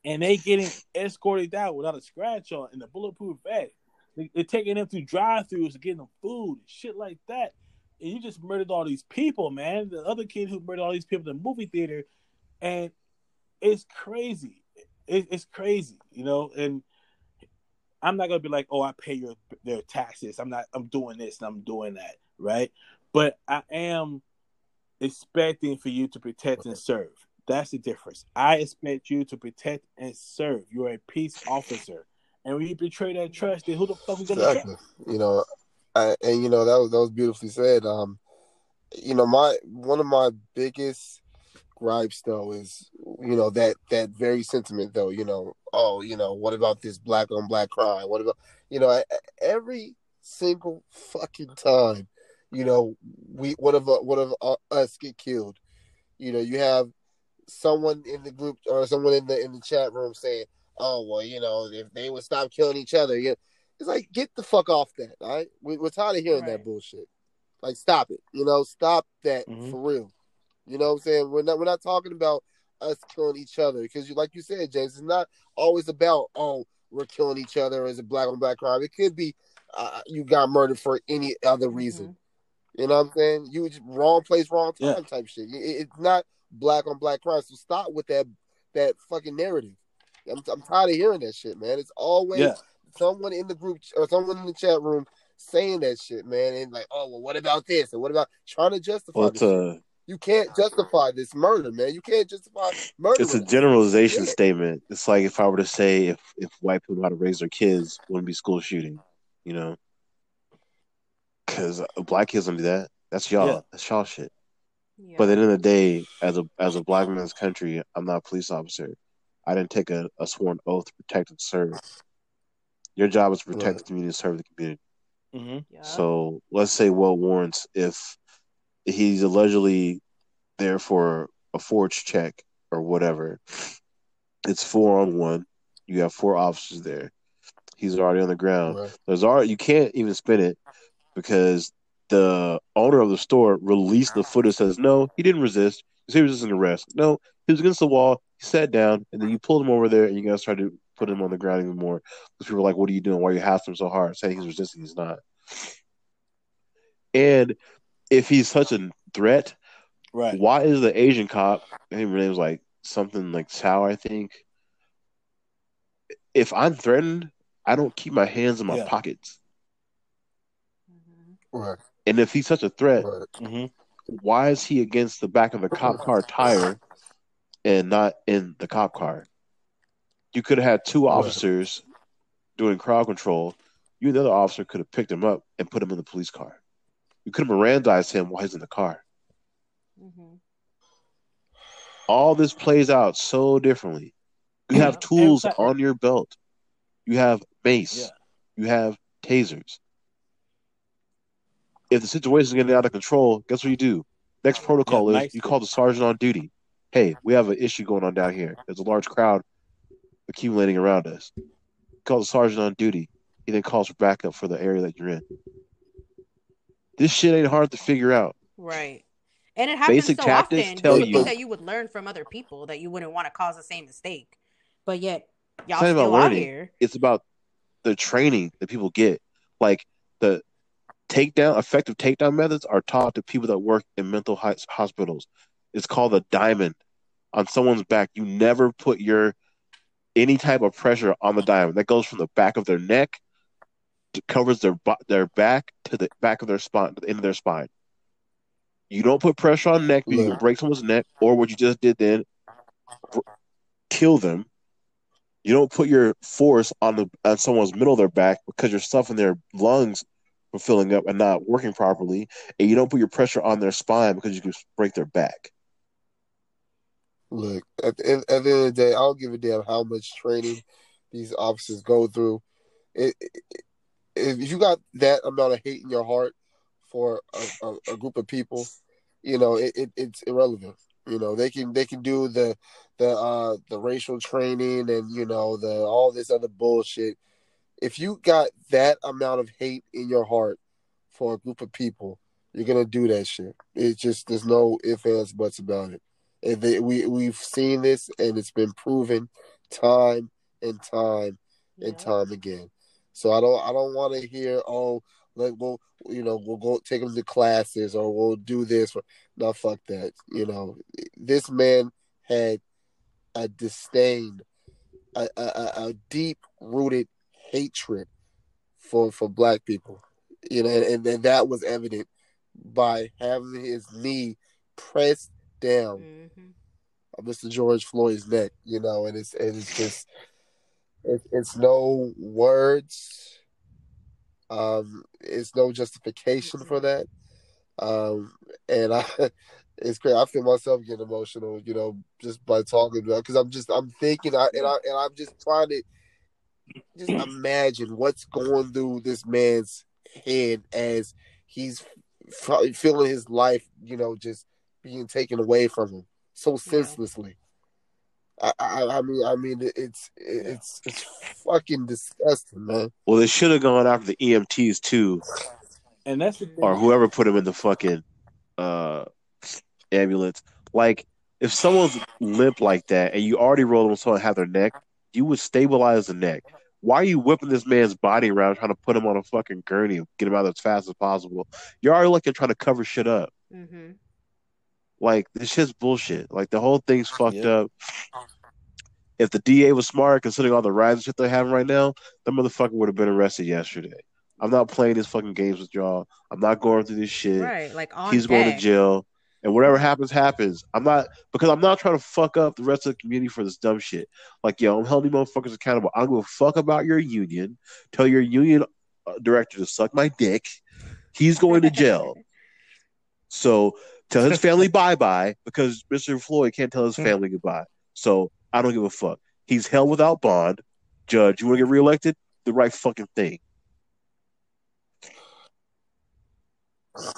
And they getting escorted out without a scratch on in a bulletproof vest. They, they're taking them through drive-throughs and getting them food and shit like that. And you just murdered all these people, man. The other kid who murdered all these people in the movie theater, and it's crazy. It, it's crazy, you know. And I'm not gonna be like, oh, I pay your their taxes. I'm not. I'm doing this and I'm doing that, right? But I am expecting for you to protect and serve. That's the difference. I expect you to protect and serve. You're a peace officer, and when you betray that trust, then who the fuck is gonna Exactly. trust? You know, I, and you know that was that was beautifully said. Um, you know, my one of my biggest gripes though is you know that that very sentiment though. You know, oh, you know, what about this black on black crime? What about you know e- every single fucking time, you know, we one of one of uh, us get killed. You know, you have someone in the group or someone in the in the chat room saying, "Oh well, you know, if they would stop killing each other, you it's like get the fuck off that. All right, we, we're tired of hearing that bullshit. Like, stop it. You know, stop that Mhm. for real. You know what I'm saying? We're not we're not talking about us killing each other because, you, like you said, James, it's not always about oh we're killing each other as a black on black crime. It could be uh, you got murdered for any other reason. You know what I'm saying? You just wrong place, wrong time Yeah. type shit. It- it's not black on black crime. So stop with that that fucking narrative. I'm, I'm tired of hearing that shit, man. It's always Yeah. someone in the group or someone in the chat room saying that shit, man. And like, oh well, what about this? And what about trying to justify Well, this? it's shit. a You can't justify this murder, man. You can't justify murder. it's a generalization statement. It's like if I were to say if if white people know how to raise their kids, wouldn't be school shooting, you know? Because black kids don't do that. That's y'all. Yeah. That's y'all shit. Yeah. But at the end of the day, as a as a black man in this country, I'm not a police officer. I didn't take a, a sworn oath to protect and serve. Your job is to protect Right. the community and serve the community. hmm Yeah. So let's say Will warrants if he's allegedly there for a forged check or whatever. It's four on one. You have four officers there. He's already on the ground. Right. There's already you can't even spin it because the owner of the store released the footage says no, he didn't resist. He was resisting arrest. No, he was against the wall. He sat down, and then you pulled him over there, and you guys tried to put him on the ground even more. Because people were like, "What are you doing? Why are you hassling him so hard?" Saying he's resisting, he's not. And if he's such a threat, Right. why is the Asian cop? I think her name's like something like Chow, I think. If I'm threatened, I don't keep my hands in my Yeah. pockets. Mhm. Right. And if he's such a threat, Right. hmm why is he against the back of the cop car tire and not in the cop car? You could have had two Right. officers doing crowd control. You and the other officer could have picked him up and put him in the police car. You could have Mirandized him while he's in the car. Mhm. All this plays out so differently. You have tools And- on your belt. You have mace. Yeah. You have tasers. If the situation is getting out of control, guess what you do? Next protocol Yeah, is nice you call the sergeant on duty. Hey, we have an issue going on down here. There's a large crowd accumulating around us. Call the sergeant on duty. He then calls for backup for the area that you're in. This shit ain't hard to figure out. Right. And it happens Basic so tactics often. tell you would you- think that you would learn from other people that you wouldn't want to cause the same mistake, but yet y'all It's still out here. it's about the training that people get. Like the takedown, effective takedown methods are taught to people that work in mental hospitals. It's called a diamond on someone's back. You never put your any type of pressure on the diamond. That goes from the back of their neck, covers their their back to the back of their spine, to the end of their spine. You don't put pressure on neck because you can break someone's neck, or what you just did then, kill them. You don't put your force on the on someone's middle of their back because you're stuffing their lungs are filling up and not working properly, and you don't put your pressure on their spine because you can break their back. Look, at the, end, at the end of the day, I don't give a damn how much training these officers go through. It, it, if you got that amount of hate in your heart for a, a, a group of people, you know it, it, it's irrelevant. You know they can they can do the the uh the racial training and you know the all this other bullshit. If you got that amount of hate in your heart for a group of people, you're gonna do that shit. It's just there's no ifs ands buts about it. And they, we we've seen this, and it's been proven time and time and Yeah. time again. So I don't I don't want to hear oh like we'll you know we'll go take them to classes or we'll do this. No, fuck that. You know this man had a disdain, a a, a- deep rooted hatred for for black people. You know, and, and that was evident by having his knee pressed down Mhm. Mr. George Floyd's neck, you know, and it's and it's just it, it's no words, um, it's no justification for that, um, and I, *laughs* it's great. I feel myself getting emotional, you know, just by talking about because I'm just I'm thinking, I and I and I'm just trying to just imagine what's going through this man's head as he's f- feeling his life, you know, just being taken away from him so senselessly. I, I, I mean, I mean, it's it's it's fucking disgusting, man. Well, they should have gone after the EMTs too, And that's the thing. or whoever put them in the fucking uh, ambulance. Like, if someone's limp like that and you already roll them so and have their neck, you would stabilize the neck. Why are you whipping this man's body around trying to put him on a fucking gurney and get him out as fast as possible? You're already like you're trying to cover shit up. Mhm. Like this shit's bullshit. Like the whole thing's fucked Yeah. up. If the DA was smart, considering all the riots and shit they're having right now, the motherfucker would have been arrested yesterday. I'm not playing these fucking games with y'all. I'm not going through this shit. Right, like on He's going to jail, and whatever happens, happens. I'm not because I'm not trying to fuck up the rest of the community for this dumb shit. Like, yo, I'm holding motherfuckers accountable. I'm gonna fuck about your union. Tell your union uh, director to suck my dick. He's going to jail. *laughs* So tell his *laughs* family bye bye because Mr. Floyd can't tell his family goodbye. So I don't give a fuck. He's held without bond. Judge, you want to get reelected? The right fucking thing.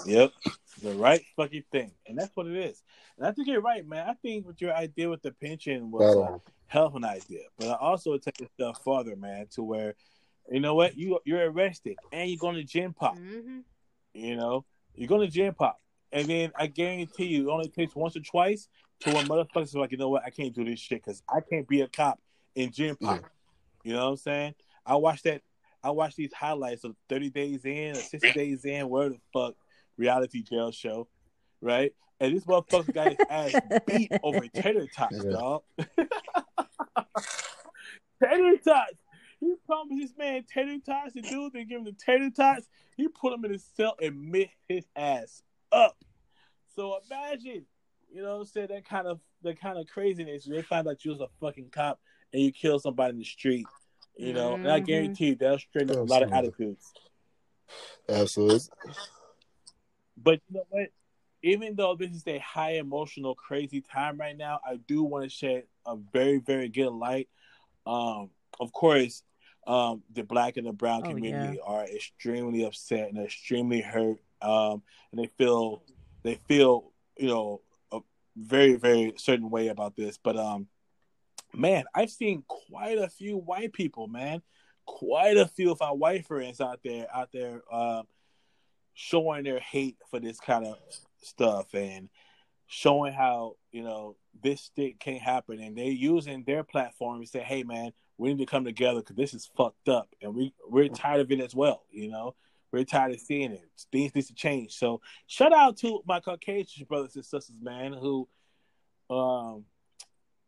Yep. The right fucking thing. And that's what it is. And I think you're right, man. I think what your idea with the pension was a on. hell of an idea. But I also take it a step farther, man, to where you know what? You you're arrested and you're going to gen pop. Mhm. You know? You're going to gen pop. And then I guarantee you it only takes once or twice to when motherfuckers are like, you know what, I can't do this shit because I can't be a cop in gen pop. You know what I'm saying? I watched that I watched these highlights of 30 days in or 60 days in, where the fuck reality jail show, right? And this motherfucker got his ass beat *laughs* over tater tots, Yeah. dog. *laughs* tater tots. He promised this man tater tots. The dude didn't give him the tater tots. He put him in his cell and mit his ass up. So imagine, you know what I'm saying, that kind of that kind of craziness. They find out you was a fucking cop and you kill somebody in the street. You know, and I Mhm. guarantee you that'll straighten up a lot of attitudes. Absolutely. But you know what? Even though this is a high emotional, crazy time right now, I do want to shed a very, very good light. Um, of course, um, the black and the brown Oh, community are extremely upset and extremely hurt. Um, and they feel they feel, you know, a very, very certain way about this. But um, man, I've seen quite a few white people, man, quite a few of our white friends out there, out there, um, showing their hate for this kind of stuff and showing how you know this shit can't happen, and they're using their platform to say, "Hey, man, we need to come together because this is fucked up, and we we're tired of it as well." You know, we're tired of seeing it. Things need to change. So, shout out to my Caucasian brothers and sisters, man, who um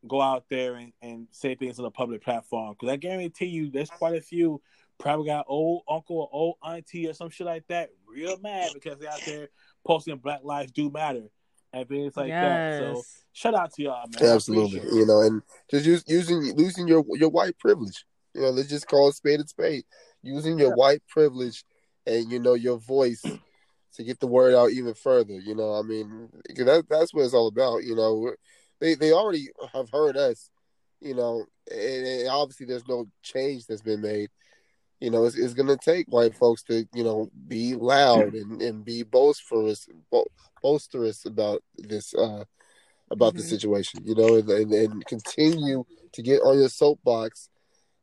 go out there and, and say things on a public platform. Because I guarantee you, there's quite a few probably got old uncle or old auntie or some shit like that real mad because they're out there posting Black Lives Do Matter and things like that. So Yes. shout out to y'all, man. Absolutely, you know, and just use, using losing your your white privilege. You know, let's just call it spade a spade. Using your white privilege and you know your voice to get the word out even further. You know, I mean, that that's what it's all about. You know, they they already have heard us. You know, and, and obviously there's no change that's been made. You know, it's, it's going to take white folks to you know be loud and, and be boisterous bo- boisterous about this uh about the Mhm. situation. You know, and, and, and continue to get on your soapbox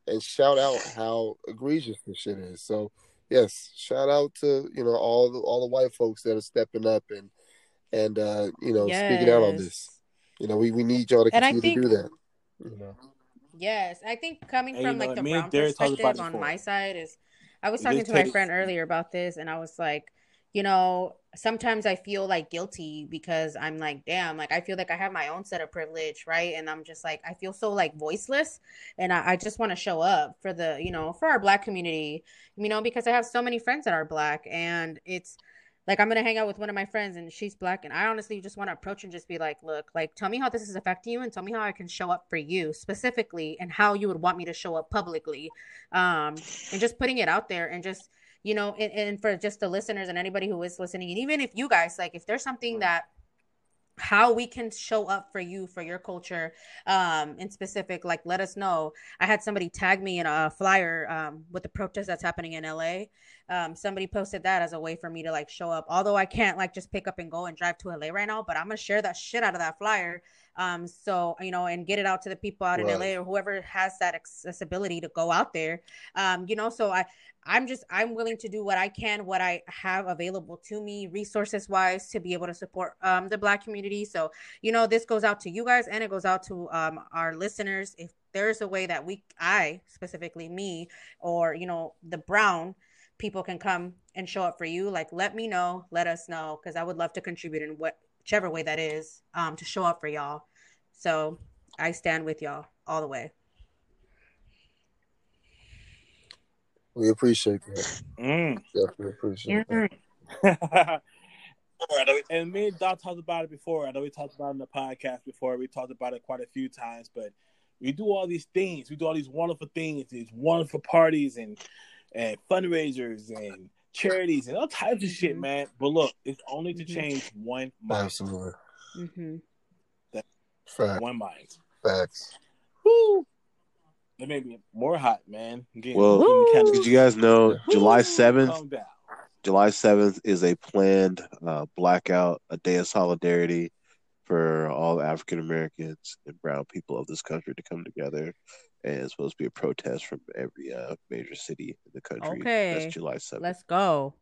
and shout out how egregious this shit is. So yes, shout out to you know all the all the white folks that are stepping up and and uh, you know speaking out on this. You know, we, we need y'all to And I continue to think- do that. You know, Yes, I think coming And, from you know, like the brown Derek talked about perspective on my side is, I was talking to my friend earlier about this, and I was like, you know, sometimes I feel like guilty because I'm like, damn, like I feel like I have my own set of privilege, right? And I'm just like, I feel so like voiceless, and I, I just want to show up for the, you know, for our black community, you know, because I have so many friends that are black, and it's like I'm gonna hang out with one of my friends and she's black, and I honestly just want to approach and just be like, look, like tell me how this is affecting you, and tell me how I can show up for you specifically, and how you would want me to show up publicly, um, and just putting it out there, and just you know, and, and for just the listeners and anybody who is listening, and even if you guys like, if there's something that how we can show up for you for your culture um in specific like let us know. I had somebody tag me in a flyer um with the protest that's happening in la um somebody posted that as a way for me to like show up. Although i can't like just pick up and go and drive to la right now but i'm gonna share that shit out of that flyer um so you know and get it out to the people out in la or whoever has that accessibility to go out there. Um you know so i i'm just i'm willing to do what i can what i have available to me resources wise to be able to support um the black community. So you know this goes out to you guys and it goes out to um our listeners. If there's a way that we i specifically me or you know the brown people can come and show up for you like let me know let us know because i would love to contribute in what whichever way that is um to show up for y'all so i stand with y'all all the way we appreciate that. Mm. Definitely appreciate that. and me and Doc talked about it before. I know we talked about it in the podcast before. We talked about it quite a few times, but we do all these things. We do all these wonderful things, these wonderful parties and and fundraisers and charities and all types of shit, Mhm. man. But look, it's only to Mhm. change one mind. Absolutely. mm-hmm. Fact, One mind. facts. Woo! It made me more hot, man. Getting- Well, getting Did you guys know Yeah. July seventh? July seventh is a planned uh, blackout, a day of solidarity for all African Americans and brown people of this country to come together. And it's supposed to be a protest from every uh, major city in the country. Okay. That's July seventh. let's go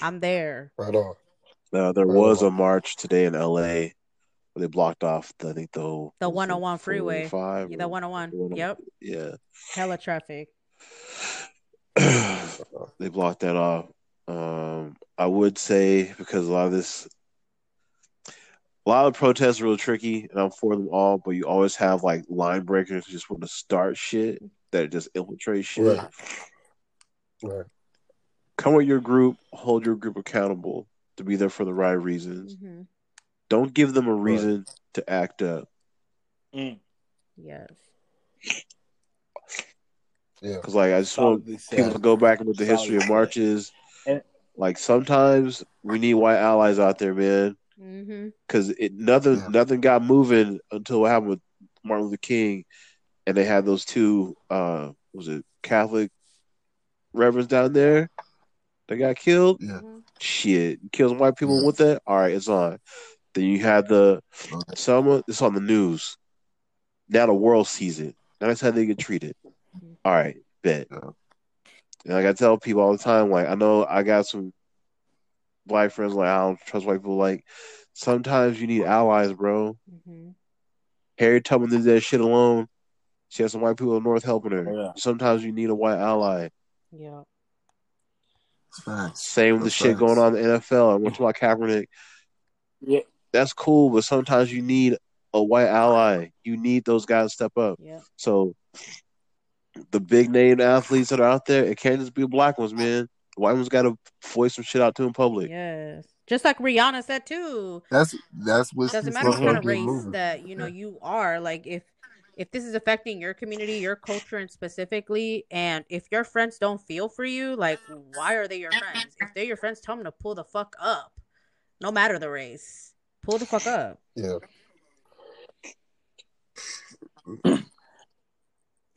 i'm there Right on. Uh, there Right was a march today in LA where they blocked off, the, I think, the whole The what was it, 101 freeway. 405 Yeah, or the 101 101? yep Yeah. hella traffic *clears throat* they blocked that off. Um, I would say because a lot of this, a lot of protests are real tricky, and I'm for them all. But you always have like line breakers who just want to start shit that just infiltrate shit. Right. Right. Come with your group, hold your group accountable to be there for the right reasons. hmm Don't give them a reason to act up. Mm. yes Yeah. Because like I just want Solidly people to go back and look at the history of marches. And- Like sometimes we need white allies out there, man. Hmm because it nothing Yeah. nothing got moving until what happened with Martin Luther King, and they had those two uh was it Catholic reverends down there that got killed. Yeah. Shit, you kill some white people Yeah. with that. All right, it's on. Then you had the Okay. someone. It's on the news. Now the world sees it. Now that's how they get treated. All right, bet. Yeah. And like I tell people all the time, like I know I got some black friends like I don't trust white people. Like Sometimes you need allies, bro. Mhm. Harriet Tubman did that shit alone. She had some white people in North helping her. Oh, yeah. Sometimes you need a white ally. Yeah. Same with the That's shit going on in the NFL. I went to about Kaepernick. Yeah. That's cool, but sometimes you need a white ally. You need those guys to step up. Yeah. So the big name athletes that are out there, it can't just be black ones, man. The white ones got to voice some shit out to in public. Yes. Just like Rihanna said too. That's that's what Doesn't matter what kind of race moving. that you know you are. Like if if this is affecting your community, your culture, and specifically, and if your friends don't feel for you, like why are they your friends? If they're your friends, tell them to pull the fuck up, no matter the race. Pull the fuck up. Yeah.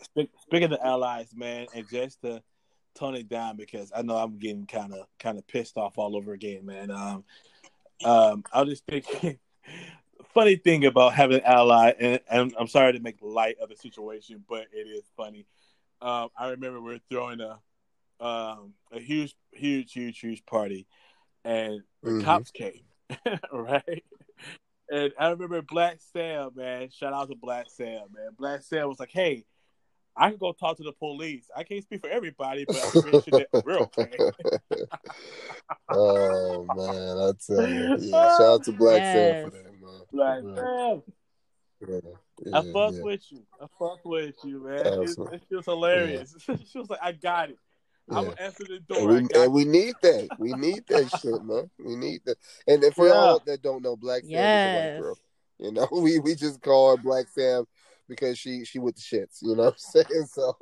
Speak, speaking of the allies, man, and just to tone it down because I know I'm getting kind of kind of pissed off all over again, man. Um, um, I was just thinking, *laughs* funny thing about having an ally, and, and I'm sorry to make light of the situation, but it is funny. Um, I remember we are throwing a um, a huge, huge, huge, huge party, and the Mhm. cops came, *laughs* right? And I remember Black Sam, man. Shout out to Black Sam, man. Black Sam was like, "Hey, I can go talk to the police. I can't speak for everybody, but I'm pretty sure that we're okay." oh man, I tell you. *laughs* Yeah, shout out to Black Sam for that, man. Black Yeah. Sam, Yeah, I yeah, fuck yeah. with you. I fuck with you, man. It, Absolutely. it feels hilarious. *laughs* she was like, "I got it. I'm gonna answer the And door. I we, and we need that. *laughs* We need that shit, man. We need that. And then for Yeah. y'all that don't know, Black Sam is a Yes. white girl. You know, we, we just call her Black Sam because she she with the shits. You know what I'm saying? So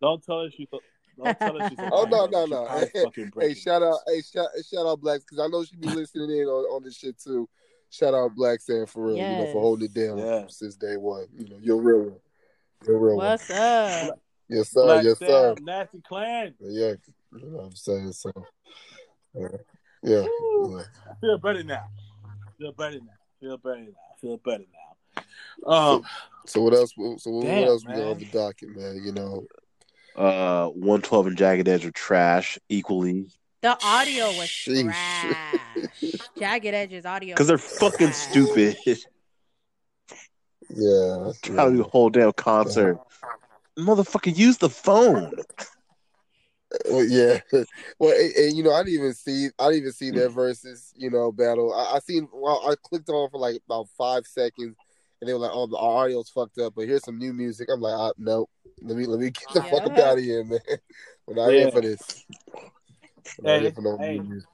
Don't tell her she's. A, don't tell her she's. *laughs* Oh, no, no, no. Hey, hey, shout out, hey, shout, shout out Blacks because I know she be listening in on, on this shit too. Shout out Black Sam for real, you know, for holding it down Yeah. since day one. You know, you're real one. You're a real one. What's up? Yes, sir. Black yes, Sam, sir. Nasty Clan. Yeah, you know what I'm saying. So, yeah, yeah. I feel better now. Feel better now. Feel better now. Feel better now. Um, So what else? So what, Damn, what else we got man. on the docket, man? You know, Uh, 112 and Jagged Edge are trash equally The audio was Sheesh. trash. *laughs* Jagged Edge's audio because they're was fucking trash. stupid. yeah, Trying to do a whole damn concert. Motherfucker, use the phone. Well, yeah. *laughs* Well, and, and, you know, I didn't even see, I didn't even see their Verzuz, you know, battle. I, I seen, well, I clicked on for like about five seconds, and they were like, "Oh, the audio's fucked up," but here's some new music. I'm like, ah, "Nope, let me let me get the fuck up out of here, man. *laughs* We're not Yeah. here for this. We're Hey, for no hey. music."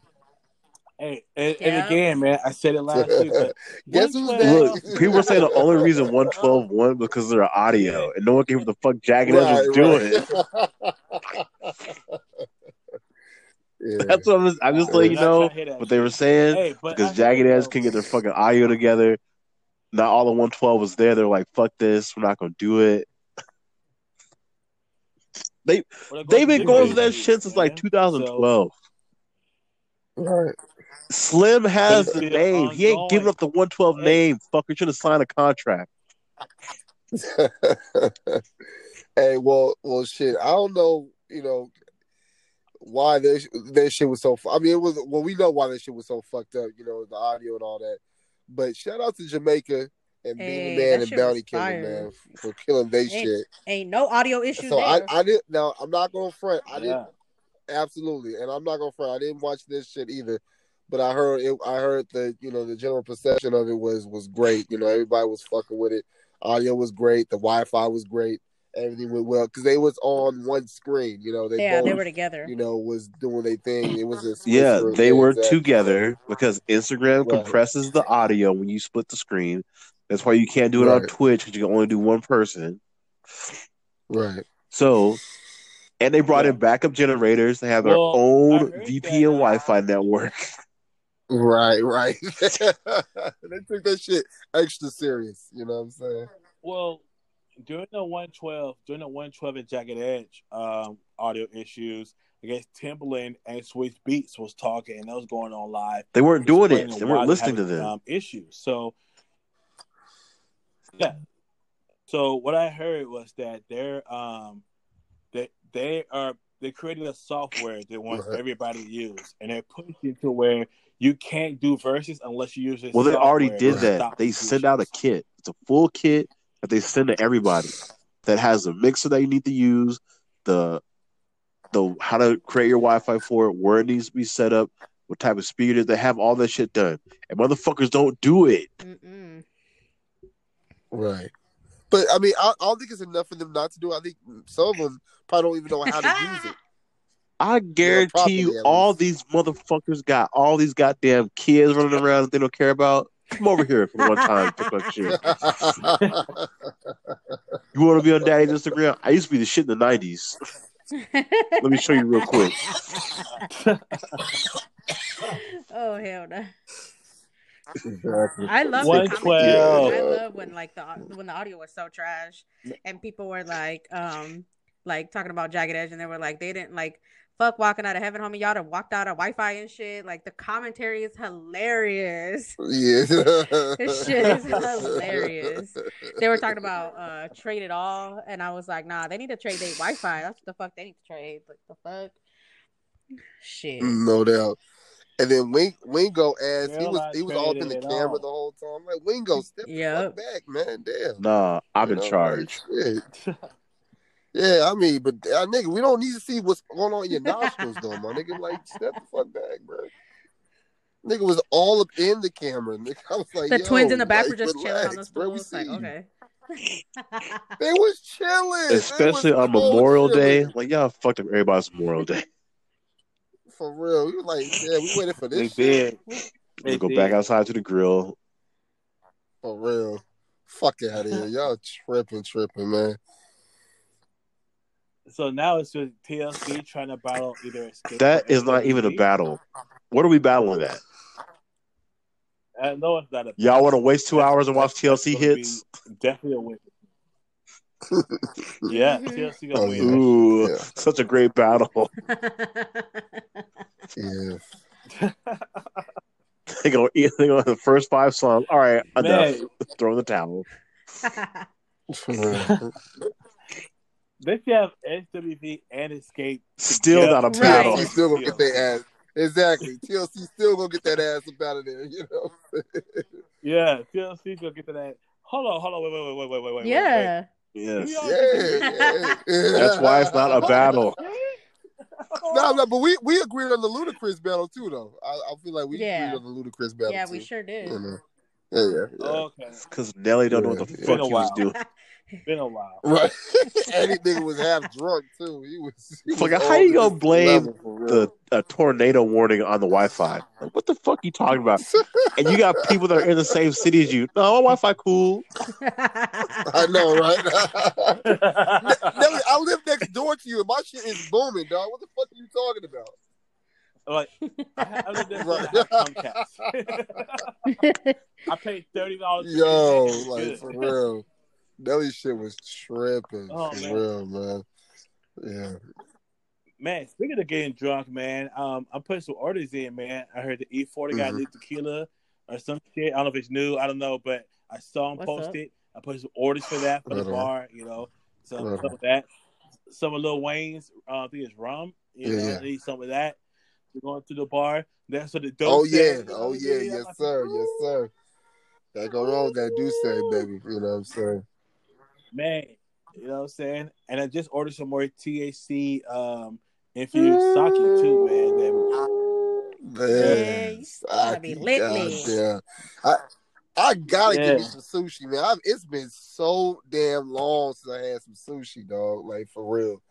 hey, and, Yeah. and again, man, I said it last week, *laughs* Guess who's 112 next? Look, people were saying the only reason 112 won because of their audio, and no one gave a the fuck Jagged Edge was doing. *laughs* yeah. That's what I'm just, I'm just letting you know to hear that what they were saying Hey, but I because heard Jagged Edge though- can get their fucking audio together. Not all the 112 was there. They're like, fuck this, we're not gonna do it. *laughs* They're They've been going do for that it, shit since like man. 2012. right. Slim has the it's still name. He ain't giving up the 112 Hey. name. Fucker should have signed a contract. *laughs* hey, well, well, shit. I don't know. You know why this that shit was so. fu- I mean, it was. Well, we know why that shit was so fucked up. You know, the audio and all that. But shout out to Jamaica and Hey, Beenie Man that and Bounty Killer man for killing they Ain't shit. Ain't no audio issue So I, there. I didn't. Now I'm not gonna front. I Yeah. didn't absolutely, and I'm not gonna front. I didn't watch this shit either. But I heard it. I heard the you know the general perception of it was was great. You know, everybody was fucking with it. Audio was great. The Wi-Fi was great. Everything went well because they was on one screen. You know, they yeah, both they were together. you know was doing their thing. It was a *laughs* Yeah, they were exactly. together because Instagram Right. compresses the audio when you split the screen. That's why you can't do it on Twitch because you can only do one person. Right. So, and they brought Yeah. in backup generators. They have their Well, I own VPN that, uh, Wi-Fi network. *laughs* Right. Right. *laughs* they took that shit extra serious. You know what I'm saying? Well, during the 112, during the 112 and Jagged Edge um, audio issues, I guess Timbaland and Swizz Beatz was talking, and that was going on live. They weren't doing it. They weren't they're listening to them. Um, issues. So, yeah. So what I heard was that they're um, that they are they created a software they want Right. everybody to use, and they're pushing it to where you can't do Verzuz unless you use it. Well, they already did that. They send out a kit. It's a full kit that they send to everybody that has the mixer that you need to use, the the how to create your Wi-Fi for it, where it needs to be set up, what type of speed it is. They have all that shit done, and motherfuckers don't do it. Mm-mm. Right. But I mean, I, I don't think it's enough for them not to do it. I think some of them probably don't even know how to use it. *laughs* I guarantee you, properly, at all least. these motherfuckers got all these goddamn kids running around that they don't care about. Come over here for one time, pick up shit. *laughs* You want to be on Daddy's Instagram? I used to be the shit in the '90s. Let me show you real quick. *laughs* oh hell no! exactly. I love One the I love when like the when the audio was so trash and people were like um like talking about Jagged Edge and they were like they didn't like fuck walking out of heaven, homie. Y'all have walked out of Wi-Fi and shit. Like the commentary is hilarious. *laughs* Yeah. This shit is *laughs* hilarious. They were talking about uh trade it all, and I was like, nah, they need to trade their Wi-Fi. That's the fuck they need to trade. Like the fuck. Shit. No doubt. And then Wing, Wingo asked, he They're was he was all up in the camera all. the whole time. I'm like Wingo, step the Yep. fuck back, man. Damn. Nah, I'm You in know, charge. *laughs* like, shit. Yeah, I mean, but uh, nigga, we don't need to see what's going on in your nostrils, though, my nigga. Like, step the fuck back, bro. Nigga was all up in the camera. Nigga, I was like, the twins in the back like, were just chilling on the relax, bro. stool. We It's like, okay. *laughs* They was chilling, They was Especially on cold Memorial Day. Like, y'all fucked up everybody's Memorial Day. For real, we was like, yeah, we waited for They this shit. did. We go did. back outside to the grill. For real, fuck out of here, y'all tripping, tripping, man. So now it's just TLC trying to battle either Xscape. That or is not even a battle. What are we battling at? I know it's not a. Y'all want to waste two hours and watch TLC hits? Definitely a win. *laughs* Yeah, TLC gonna Oh, win. Ooh, Yeah. such a great battle. *laughs* *laughs* Yeah, they go, they go the first five songs. All right, enough. Man, Throw in the towel. For real. they should have SWV and Xscape. Still together. not a Right. battle. TLC still gonna get their ass. Exactly. *laughs* TLC still gonna get that ass up out of there. You know. *laughs* Yeah, TLC gonna get to that. Hold on, hold on, wait, wait, wait, wait, wait, wait, wait. yeah. Yes. Yeah. yeah. That's why it's not a battle. *laughs* No, no, but we we agreed on the Ludacris battle too, though. I, I feel like we Yeah. agreed on the Ludacris battle. Yeah, too. we sure did. You know. Yeah, yeah, yeah. Oh, okay, Because Nelly don't know what the Yeah. fuck he was doing. been a while. *laughs* Right. *laughs* and he nigga was half drunk too. He was. He Fuck, was how on you to gonna blame level, for real. The a tornado warning on the Wi-Fi. Like, what the fuck you talking about? *laughs* And you got people that are in the same city as you. No, my Wi-Fi cool. I know, right? Nelly, I live next door to you, and my shit is booming, dog. What the fuck are you talking about? like, I, I live there for Right. Comcast. I paid thirty dollars. Yo, like for *laughs* real, Nelly shit was tripping Oh, for man. real, man. Yeah. Man, speaking of getting drunk, man, um, I'm putting some orders in, man. I heard the E-40 got Mhm. new tequila or some shit. I don't know if it's new. I don't know, but I saw him What's post up? it. I put some orders for that for the on. bar. You know, some, Right some of that. Some of Lil Wayne's, uh, I think it's rum. You Yeah, know, yeah. I need some of that. We're going to the bar. That's what the dope. Oh yeah, said. oh yeah, I'm yes like, sir, yes sir. That go wrong with that do say, baby. You know what I'm saying? man. You know what I'm saying? And I just ordered some more THC um, infused sake too, man. That- Man, Yeah, gotta be lit, lit. goddamn. I I gotta Yeah. give me some sushi, man. I've, it's been so damn long since I had some sushi, dog. Like for real.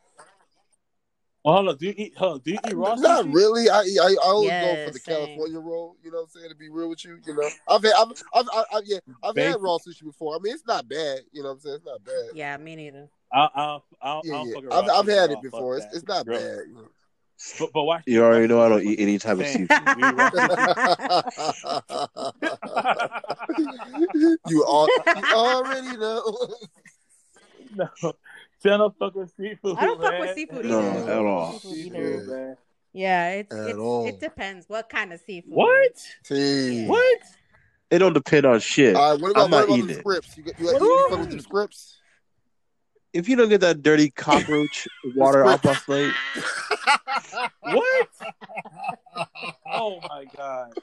Well, hold on. Do you eat? Hold on. Do you eat raw Not sushi? really. I I, I always go for the same. California roll. You know what I'm saying? To be real with you, you know, I've had I've I've, I've, I've yeah I've had raw sushi before. I mean, it's not bad. You know what I'm saying? It's not bad. yeah, me neither. I, I, I, Yeah, I yeah. fuck I've, around I've had it before. It's, it's not Gross. bad. you know. But, but watch. You already know I don't eat any type of Damn. seafood. *laughs* *laughs* You you, all, you already know. no, Tell no fuck with seafood. I don't fuck with seafood No, either. at all. Seafood Seafood, either. Yeah, it's, At it's all. it depends what kind of seafood. What? T. What? It don't depend on shit. All right, what about, I'm not what about eating it. scripts? You, got- you, you, you fuck with the scripts? if you don't get that dirty *laughs* cockroach water off my plate, *laughs* What? Oh my god.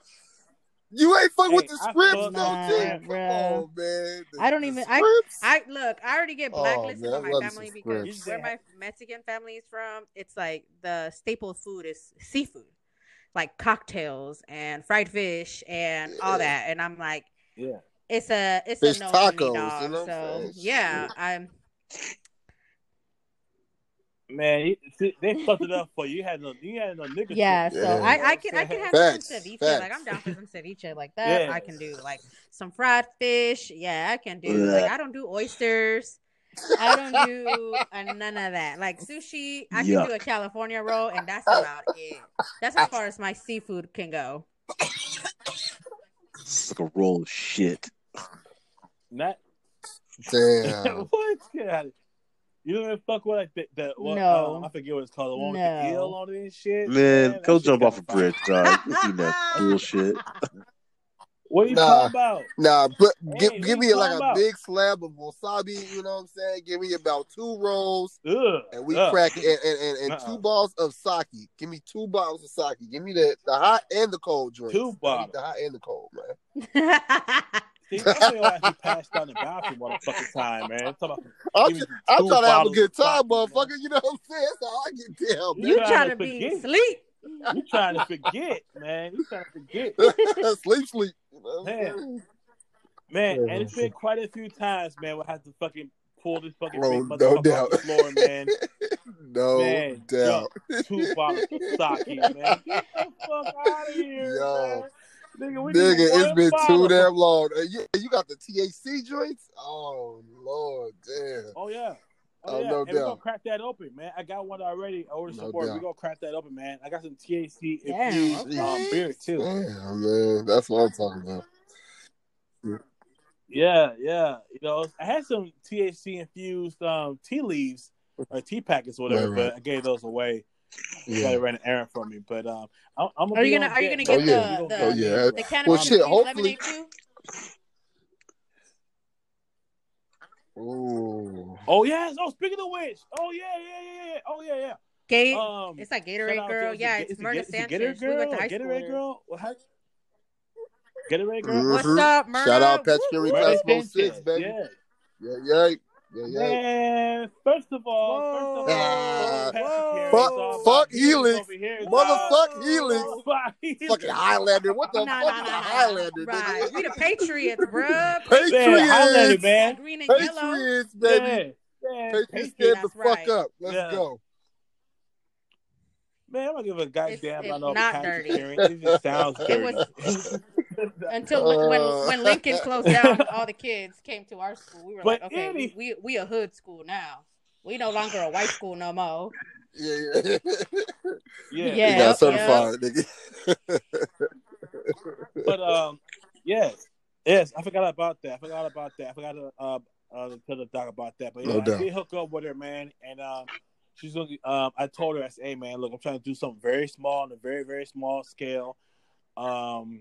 You ain't fuck with the I scripts, fuck- though, Nah, Tim. Come on, man. The- I don't even- I- scripts? I look, I already get Oh, blacklisted man, by my family because where my Mexican family is from, it's like the staple food is seafood, like cocktails and fried fish and all that. And I'm like, Yeah. it's a it's Fish a no tacos, for me, you know what so I'm saying? yeah, I'm. Man, you- see, they *laughs* fucked it up for you. You had no, you had no nigga. Yeah, shit. so Yeah. I, I can I can have Facts, some ceviche. facts. Like I'm down for some ceviche like *laughs* that. Yeah. I can do like some fried fish. Yeah, I can do. Like I don't do oysters. I don't do uh, none of that. Like sushi, I can do a California roll, and that's about it. That's as far as my seafood can go. it's like a roll of shit. Not Damn. *laughs* what? Get out of You don't even fuck with like the, the what, No. um, I forget what it's called. The one with No. the eel on it and shit. Man, that go shit jump off a bridge, dog. You seen *laughs* that bullshit. What are you Nah. talking about? Nah, but Hey, give, give me like talking a big slab of wasabi, you know what I'm saying? Give me about two rolls Ugh. and we Ugh. crack it and, and, and, and Uh-uh. two bottles of sake. Give me two bottles of sake. Give me the, the hot and the cold drinks. Two bottles. The hot and the cold, man. *laughs* See, I feel like he passed down the bathroom motherfucking time, man. I'm about I'm, Give me tr- I'm trying to have a good of sake, time, man. motherfucker. You know what I'm saying? That's how I get down, you trying trying to to be forget. sleep? you trying to forget, man. You trying to forget. *laughs* sleep, sleep. You know what I'm Man. Man, Yeah. and it's been quite a few times, man, we'll have to fucking pull this fucking Bro, big no motherfucker doubt. off the floor, man. *laughs* no Man, doubt. Two bottles of sake, man. Get the fuck out of here, *laughs* Yo. man. Nigga, we Nigga, need it's one been bottle. too damn long. Uh, you, you got the THC joints? Oh, Lord, damn. Oh yeah. Oh, Oh, yeah. no and we're gonna doubt. crack that open, man. I got one already. I ordered No some more. doubt. We're gonna crack that open, man. I got some THC Damn, infused um, beer too. Damn, man. That's what I'm talking about. Yeah, yeah. You know, I had some THC infused um, tea leaves or tea packets, or whatever, Right, right. but I gave those away. Yeah. Somebody ran an errand for me, but um, I'm, I'm gonna Are you gonna Are you gonna Oh, get yeah. the the, Oh, yeah. the cannabis shit, hopefully- lemonade too? Ooh. Oh yes. Oh, speaking of which, oh yeah, yeah, yeah, yeah. Oh yeah, yeah. Gate. Um, it's like Gatorade girl. is Yeah, Ga- it's is it Myrna Ga- is it Sanchez. Gatorade girl. went Gatorade school. girl. What, how- Gatorade girl. What's up, Myrna? Shout out Patrick Woo, Henry woo. 6, baby. Yeah. Yeah, yeah. Yeah, yeah. Man, first of all, Whoa. first of all. Whoa. Uh, fuck- it's all fuck Helix Helix. over here. It's Motherfuck Helix. Fuck Helix. Fucking Highlander. What the Nah, fuck nah, is a nah, nah. Highlander, Right. nigga? We the Patriots, bruh. *laughs* Patriots. Man, Highlander, man. Green and yellow. Patriots, baby. Yeah. Yeah. Patriots Patriots. stand the fuck right. up. Let's Yeah. go. Man, I'm gonna give a goddamn It's- about it's no not Patrick dirty. It just sounds It was *laughs* *laughs* until when, when Uh. when Lincoln closed down, *laughs* all the kids came to our school. We were But like, okay, any- we, we we a hood school now. We no longer a white school no more. Yeah, yeah. *laughs* yeah. Yeah. he got Yep, certified, nigga. But um, yes, yes, I forgot about that. I forgot about that. I forgot to uh, uh tell the doc about that. But yeah, No I doubt. did hook up with her, man, and um, she's gonna. Um, I told her, I said, hey, man, look, I'm trying to do something very small on a very very small scale, um,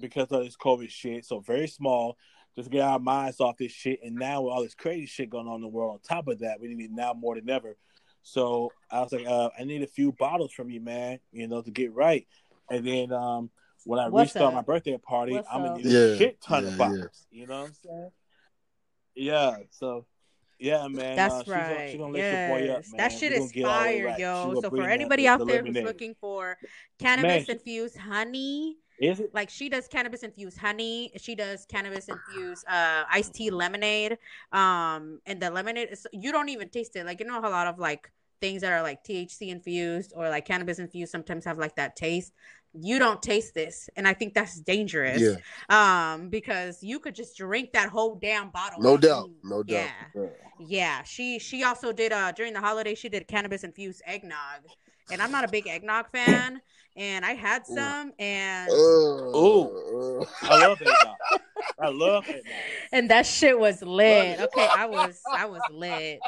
because of this COVID shit. So very small. Just get our minds off this shit, and now with all this crazy shit going on in the world, on top of that, we need it now more than ever. So I was like, uh, I need a few bottles from you, man, you know, to get right. And then um, when I What's restart up? my birthday party, What's I'm gonna up? need a shit ton yeah, of yeah. bottles. You know what I'm saying? Yeah. So, yeah, man. That's uh, she's right. Gonna, she's gonna lace your boy up, man. that We shit gonna is get all the fire, right. Yo. So for anybody out there who's looking for cannabis Man. infused honey, is it? like she does cannabis infused honey she does cannabis infused uh iced tea lemonade um and the lemonade is you don't even taste it. Like you know a lot of like things that are like thc infused or like cannabis infused sometimes have like that taste? You don't taste this and i think that's dangerous Yeah, um because you could just drink that whole damn bottle no doubt. No doubt. yeah. Yeah. She she also did uh during the holiday she did cannabis infused eggnog and i'm not a big eggnog fan and i had Ooh. some and uh, I love it. I love it. and that shit was lit. Okay, I was I was lit.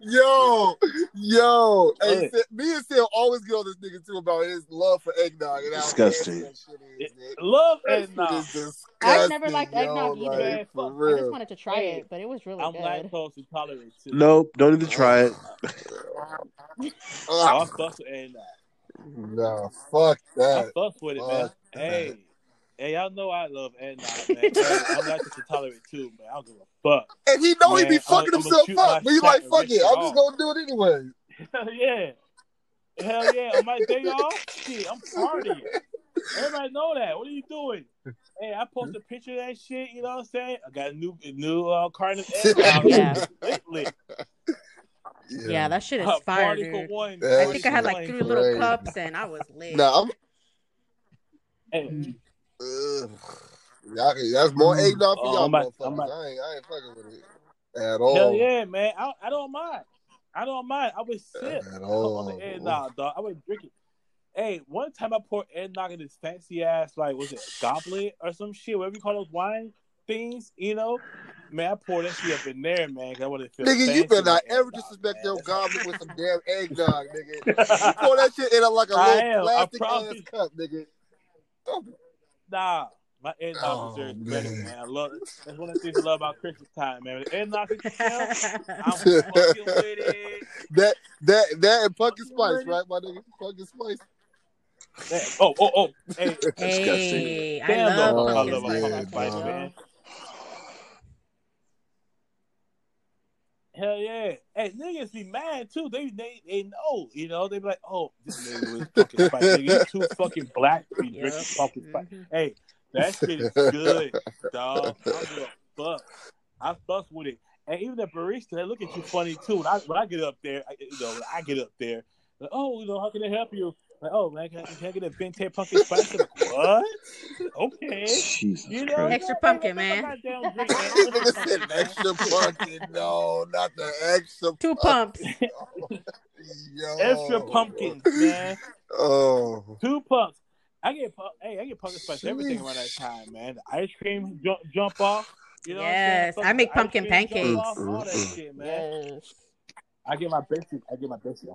Yo, yo, hey, Hey. Me and Sil always get on this nigga too about his love for eggnog and how Disgusting. nasty that shit is. Love That and shit nah. is disgusting. I've never liked yo, eggnog either. like, for I I just wanted to try Hey, it, but it was really I'm good. lactose intolerant too. Nope, don't even try it. So *laughs* I fuss with eggnog. nah, fuck that. I that. fuss with it, man. That. Hey, hey, y'all know I love eggnog, man. *laughs* Hey, I'm lactose intolerant too, man. I don't give a fuck. And he know he be fucking I'm- I'ma himself up, but he like, fuck it, it I'm just gonna do it anyway. *laughs* Hell yeah. Hell yeah. On my day off, shit, I'm partying. Everybody know that. What are you doing? Hey, I post a picture of that shit, you know what I'm saying? I got a new new uh, carton of eggnog. Yeah. Lit, lit. Yeah, that shit is Uh, fire, Party for one. That I think I had like shit three little cups, and I was lit. Nah, I'm. Hey, Ugh. Y'all can- that's more mm-hmm. eggnog for Oh, y'all I'm about- motherfuckers. I'm about- I ain't, I ain't fucking with it at all. Hell yeah, man. I, I don't mind. I don't mind. I would sip At on the eggnog, dog. I would drink it. Hey, one time I poured eggnog in this fancy ass, like, was it goblet or some shit, whatever you call those wine things, you know? Man, I poured that shit up in there, man, I wanted to feel Nigga, you fancy better not ever eggnog, disrespect man. your goblet with some damn *laughs* eggnog, nigga. You pour that shit in a, like a I little am. Plastic ass cup, nigga. Don't- Nah, my eggnog Oh, deserves better, man. man. I love it. That's one of the things I love about Christmas time, man. When eggnog is *laughs* shelf, I'm fucking *laughs* with it. That that that and pumpkin Fucking spice, right, my nigga? Pumpkin spice. That- oh, oh, oh. Hey, hey, I Damn, love though, I love pumpkin spice, told man. Hell yeah. Hey, niggas be mad too. They they they know, you know. They be like, oh, this nigga with pumpkin spice. Nigga, you too fucking black to be drinking pumpkin spice. Mhm. Hey, that shit is good, dog. I give a fuck. I fuck with it. And even the barista, they look at you funny too. When I when I get up there, I, you know, when I get up there, like, oh, you know, how can I help you? Like, oh man, can I, can I get a venti pumpkin spice? Like, what? Okay. Jesus You know, Christ. Extra you pumpkin, make- make man. my goddamn drink, man. Nigga Extra pumpkin, man. extra pumpkin. No, not the extra. Two pumps. *laughs* Yo. Extra pumpkins, man. Oh. Two pumps. I get pu- hey, I get pumpkin spice everything around that time, man. The ice cream jump, jump off. You know Yes, what I'm? I make pumpkin ice cream jump pancakes. off, all that shit, man. Yes. I get my basic. I get my basic.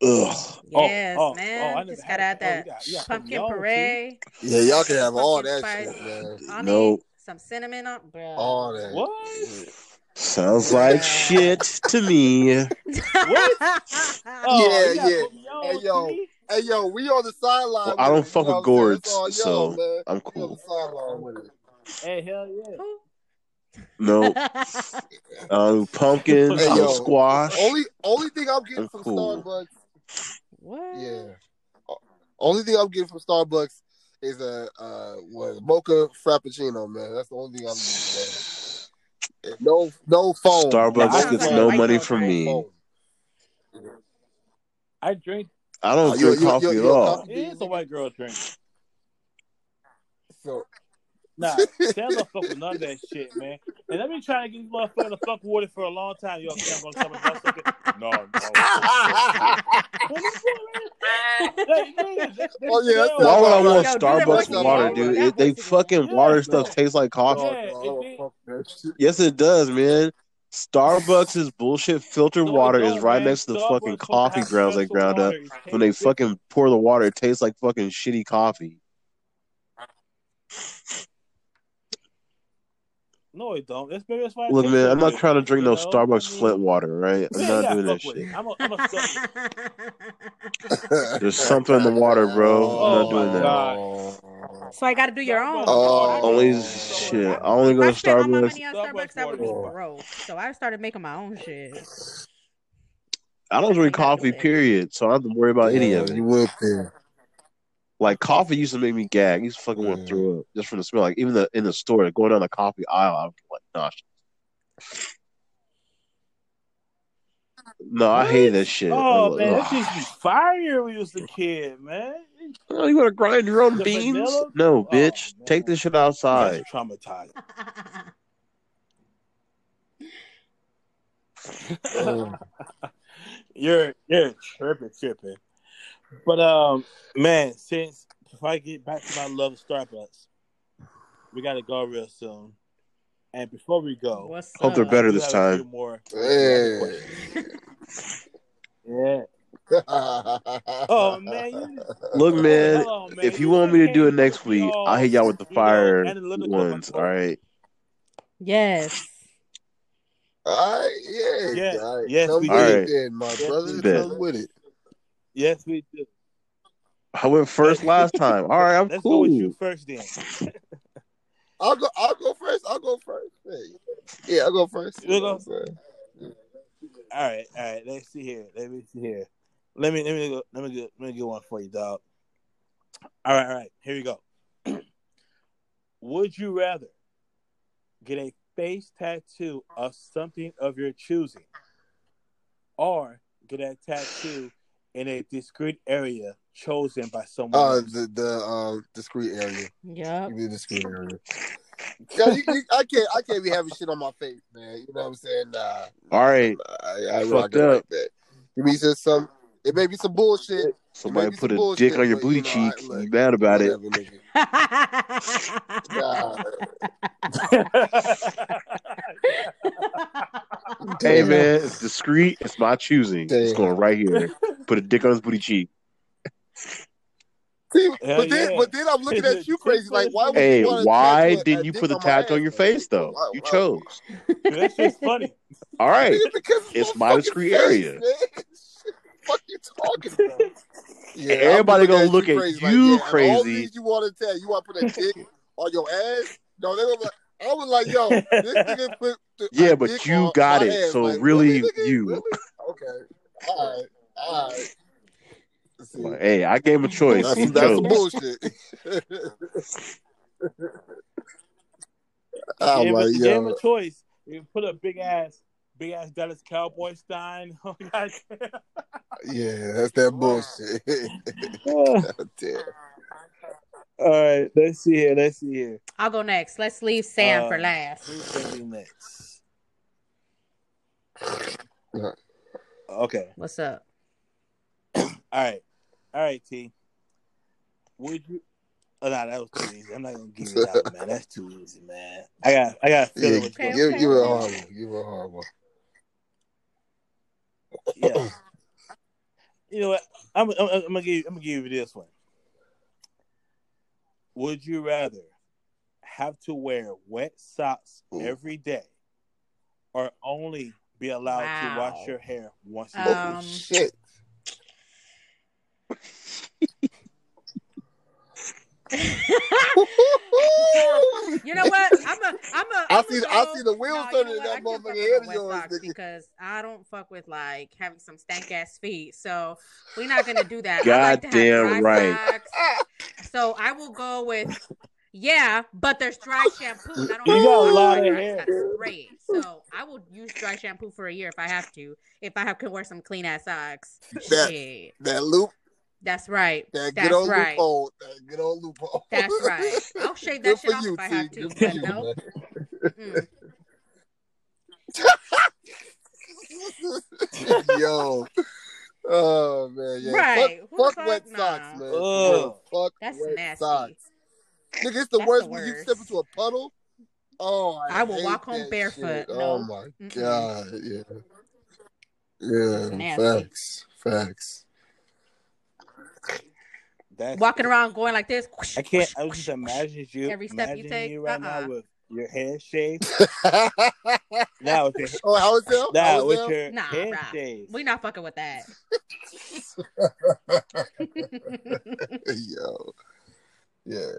Ugh. Yes, oh, man. oh, I Just gotta it. add Oh, that you got- you got pumpkin some yellow puree Yeah, y'all can have all that spice. shit, man. on Nope. some cinnamon on, bro. All that. What? Sounds like Yeah. shit to me. What? *laughs* Yeah, Oh, you gotta yeah. put me on, Hey, yo. Hey, yo, we on the sideline. Well, I don't fuck with what gourds, It's so y'all, man. I'm We on cool. the sideline. Hey, hell yeah. No. *laughs* Um, pumpkins, Hey, no yo. squash. Only only thing I'm getting I'm from cool. Starbucks, what? yeah. Only thing I'm getting from Starbucks is a uh what mocha frappuccino, man. That's the only thing I'm getting. Man. And No, no phone. Starbucks Sounds gets like no white money girls, from me. phone. I drink. I don't Uh, drink you- coffee you- at you a all. coffee- It is a white girl drink. So Nah, Sam don't fuck with none of that shit, man. And I've been trying to get these motherfuckers to fuck with it for a long time. Yo, Sam gonna tell me about something. *laughs* No, no. What is that, man? Hey, nigga, they- they Oh, yeah, Why would I want do that voice Starbucks water, dude? It, they fucking Yeah, water no. stuff tastes like coffee. Yeah, no, I it oh, don't did. fuck that shit. Yes, it does, man. Starbucks is bullshit filtered No, it water is right man. next to the Starbucks fucking coffee grounds they ground up. water. It When they fucking pour the water, it tastes like fucking shitty coffee. No, it don't. That's maybe that's why. Look, man, I'm not trying to drink You no know? Starbucks Flint water, right? I'm yeah, not you gotta doing that shit. I'm a, I'm a. *laughs* There's something in the water, bro. I'm Oh not doing that. God. so I got to do your own. Starbucks Oh. water. Only shit. I- I only If go I to spent all my Starbucks. money on Starbucks Starbucks, I would be broke. So I started making my own shit. I don't drink You gotta do coffee, period. So I don't have to worry about any of it. you went there. Like coffee used to make me gag. I used to fucking want to mm. Yeah. throw up just from the smell. Like even the in the store, going down the coffee aisle, I'm like, nah. No, I hate that shit. Oh Like, man, ugh. that used to be fire when we was a kid, man. Oh, you want to grind your own The beans? vanilla? No, Oh, bitch. man. Take this shit outside. That's traumatizing. Oh. *laughs* *laughs* you're you're tripping, tripping. But um, man, since if I get back to my love of Starbucks, we gotta go real soon. And before we go, What's Hope they're better this have a few time. More Hey. *laughs* Yeah. Oh man, you, Look, man, oh, man, if you want me to do it next week, all, I'll hit y'all with the you know, fire analytical ones. All right. Yes. All right, yeah. Yes, all right. yes, Come we with do. it then, my Yes, brother. Come with it. Yes, we do. I went first last time. All right, I'm Let's go with you first then. *laughs* I'll go. I'll go first. I'll go first. Hey. Yeah, I'll go first. You You know go? what All right, all right. Let's see here. Let me see here. Let me let me go, let me get let me get one for you, dog. All right, all right. Here we go. *clears throat* Would you rather get a face tattoo of something of your choosing, or get a tattoo in a discrete area chosen by someone? Uh, the the um discreet area. Yep. Give me the discreet area. Yeah, you, you, I can't. I can't be having shit on my face, man. You know what I'm saying? Nah, All right. I, I rock Fucked it up. like that. Give me just some. It may be some bullshit. Somebody Maybe put a dick on your booty you know, I- cheek. look, you mad about it? Whatever, nigga. *laughs* Hey man, it's discreet. It's my choosing. It's going right here. Put a dick on his booty cheek. See, but then, yeah. but then I'm looking at you crazy. Like, why would Hey, you want why a- didn't you put the tattoo on your though? face though? Why- You why- chose. That shit's funny. All right. Nigga, It's my my discreet face, area. Man. Fuck you talking *laughs* about? Yeah, Everybody gonna look at crazy, you yeah, and All these you want to tell you want to put a dick on your ass? No, they gonna like, I was like, yo, this *laughs* nigga put the, Yeah, but dick you on got it, ass. so Like, really, nigga? you. Really? Okay, all right, all right. Like, hey, I gave him a choice. that's, that's some bullshit. *laughs* I'm Gave, like, him, gave him a choice. You put a big ass, big ass Dallas Cowboy sign. *laughs* Oh, goddamn. yeah, that's that bullshit. *laughs* Damn. All right, let's see here. Let's see here. I'll go next. Let's leave Sam for Um, last. Who's gonna be next? Okay. What's up? All right. All right, T. Would you? Oh, no, that was too easy. I'm not gonna give you that one, man. That's too easy, man. I got, I got a feeling Yeah, what Okay, you're give, gonna give it a hard one. Give it a hard one. Yeah. *coughs* You know what? I'm, I'm, I'm gonna give, you, I'm gonna give you this one. Would you rather have to wear wet socks Ooh. every day, or only be allowed to wash your hair once a Um, week? Oh shit! *laughs* you know what? I'm a, I'm a. I I'm see- a I go- see the wheels no, you turning know in that what? Motherfucking fuck head of yours, because I don't fuck with like having some stank ass feet. So we're not gonna do that. I God like damn right. socks. So I will go with yeah, but there's dry shampoo. And I don't You got a to lot wash of my hair. I gotta spray it. So I will use dry shampoo for a year if I have to. If I have to wear some clean ass socks. That- Shit. That loop, That's right. that That's good old right. loophole, that good old loophole. That's right. I'll *laughs* shave Good that shit off you, if I T. have to. Good for But you, no. man. Mm. *laughs* Yo. Oh man, yeah. Right. Fuck, fuck fuck? wet Nah. socks, man. Ugh. Fuck That's wet nasty. socks. Nigga, it's the That's worst the when you step into a puddle. Oh, I, I will walk home barefoot. No. Oh my Mm-mm. god, yeah, That's yeah. Facts, facts. That's Walking around going like this. I can't. I was just imagining you. Every step you take, you right uh-uh. now with your head shaved. *laughs* oh, Now with your how was that? now with that? your Nah, head bruh. shaved. We not fucking with that. *laughs* Yo, yeah.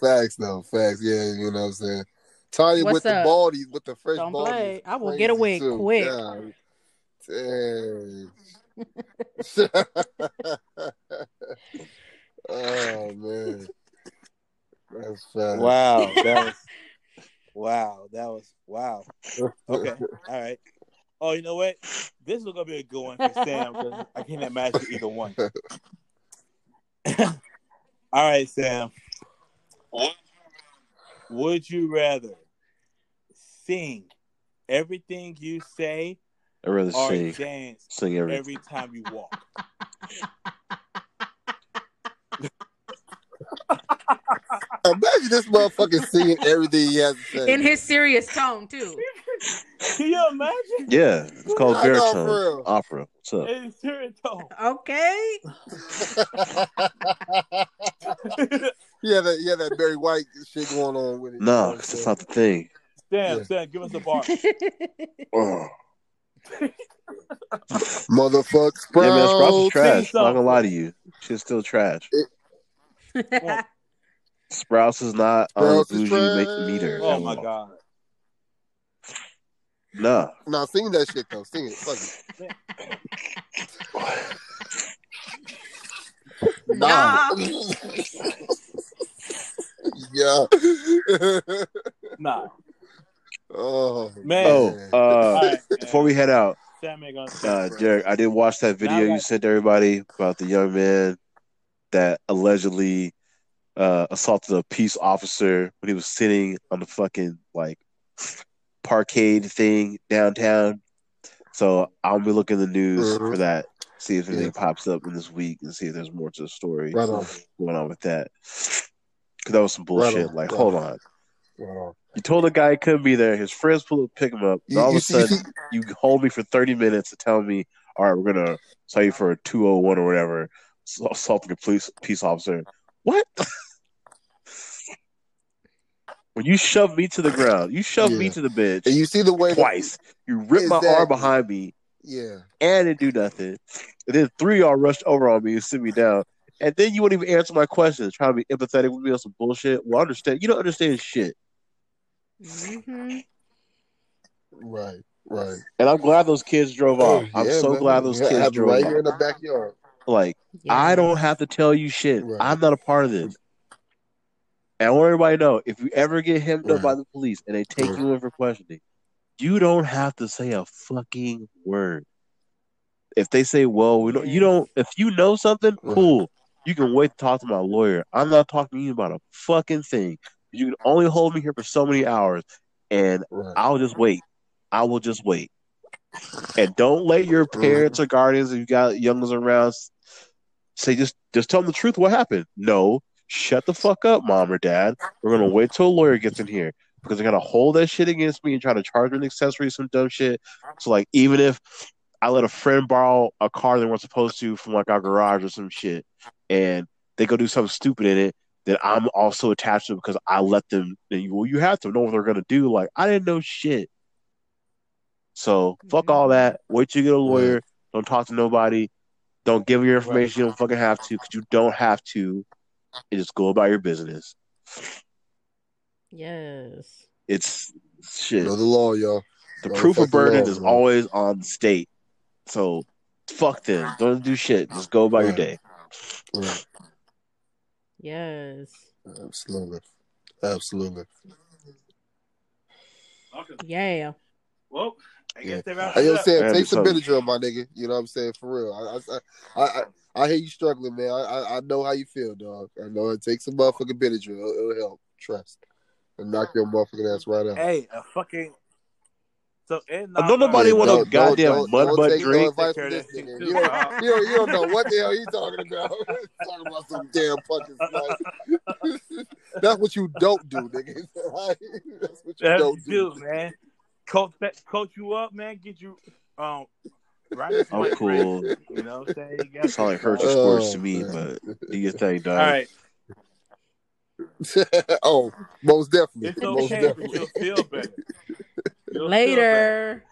Facts though, facts. Yeah, you know what I'm saying. Tanya What's with the up? baldies, with the fresh Don't baldies. play. I will get away too. quick. God Dang. *laughs* oh man, that's fast. Wow, *laughs* that was wow. That was wow. Okay, all right. Oh, you know what? This is gonna be a good one for Sam because I can't imagine either one. *laughs* all right, Sam. Would you rather sing everything you say I'd rather or sing. dance Sing every. every time you walk? *laughs* *laughs* Imagine this motherfucker seeing everything he has to say. in his serious tone too. *laughs* Can you imagine? Yeah, it's called I baritone opera. What's up? In serious tone. *laughs* Okay. yeah, that yeah, that Barry White shit going on with it. you No, what I'm 'cause that's not the thing. Damn, Yeah. Sam, give us a bar. Ugh. Motherfuck Yeah, man, Sprouts is Sprouts. trash. Not gonna lie to you, She's still trash. What? Sprouts is not on Sprouts the is bougie make meter. Oh my all. god. Nah. Nah, sing that shit though. Sing it. Fuck it. Nah. *laughs* yeah. Nah. Oh Man. Oh, man. uh, All right, before we head out, Sam ain't gonna uh, Derek, I did watch that video you sent to everybody about the young man that allegedly uh, assaulted a peace officer when he was sitting on the fucking like parkade thing downtown. So I'll be looking the news Mhm. for that. See if anything Yeah. pops up in this week and see if there's more to the story Right on. going on with that. Because that was some bullshit. on, like, right hold on. on. Right on. You told a guy he couldn't be there. His friends pull up, pick him up. And all of a sudden, you hold me for 30 minutes to tell me, all right, we're going to tell you for a 201 or whatever, assaulting a police peace officer. What? *laughs* when you shoved me to the ground, you shoved me to the bench And you see the way that- twice. You ripped my arm behind me yeah. and didn't do nothing. And then three of y'all rushed over on me and sit me down. And then you wouldn't even answer my questions, trying to be empathetic with me on some bullshit. Well, I understand. You don't understand shit. Hmm Right. Right. And I'm glad those kids drove off. I'm Yeah, so man. glad those Yeah, kids have it drove right off. here in the backyard. Like, I don't have to tell you shit. Right. I'm not a part of this. And I want everybody to know if you ever get hemmed up by the police and they take Right. you in for questioning, you don't have to say a fucking word. If they say, well, we don't, you don't, if you know something, Right. cool. You can wait to talk to my lawyer. I'm not talking to you about a fucking thing. You can only hold me here for so many hours, and Right. I'll just wait. I will just wait. And don't let your parents or guardians, if you got young ones around, say just just tell them the truth. What happened? No, shut the fuck up, mom or dad. We're gonna wait till a lawyer gets in here because they're gonna hold that shit against me and try to charge me an accessory, some dumb shit. So like, even if I let a friend borrow a car they weren't supposed to from like our garage or some shit, and they go do something stupid in it, then I'm also attached to because I let them. You, well, you have to know what they're gonna do. Like I didn't know shit. So fuck all that. Wait till you get a lawyer. Don't talk to nobody. Don't give your information. You don't fucking have to because you don't have to. And just go about your business. Yes. It's shit. Know the law, y'all. The Know proof the of burden law, is man. always on the state. So fuck them. Don't do shit. Just go about your day. Right. Yes. Absolutely. Absolutely. Okay. Yeah. Well, I guess Yeah. they wrapped Hey, it yo, up. Sam, Man, take some Benadryl, my nigga. You know what I'm saying? For real. I I I, I, I hear you struggling, man. I, I I know how you feel, dog. I know it takes some motherfucking Benadryl. It'll, it'll help. Trust. And knock your motherfucking ass right out. Hey, a fucking. So in don't nobody Yeah, want no don't- goddamn don't- mud butt take no drink. advice Take care from of this that shit nigga. too, You don't, you, don't, you don't know what the hell he's talking about. *laughs* *laughs* talking about some damn fucking slut. *laughs* That's what you don't do, nigga. That's what you That's don't you do. do, man. Coach, coach you up, man. Get you um right. I'm cool. You know what I'm saying? You got Sound like hurt All your Oh, sports to me, man. but do your thing, dog. right. oh, most definitely. It's most okay, but definitely. you'll feel better. You'll feel better. Later.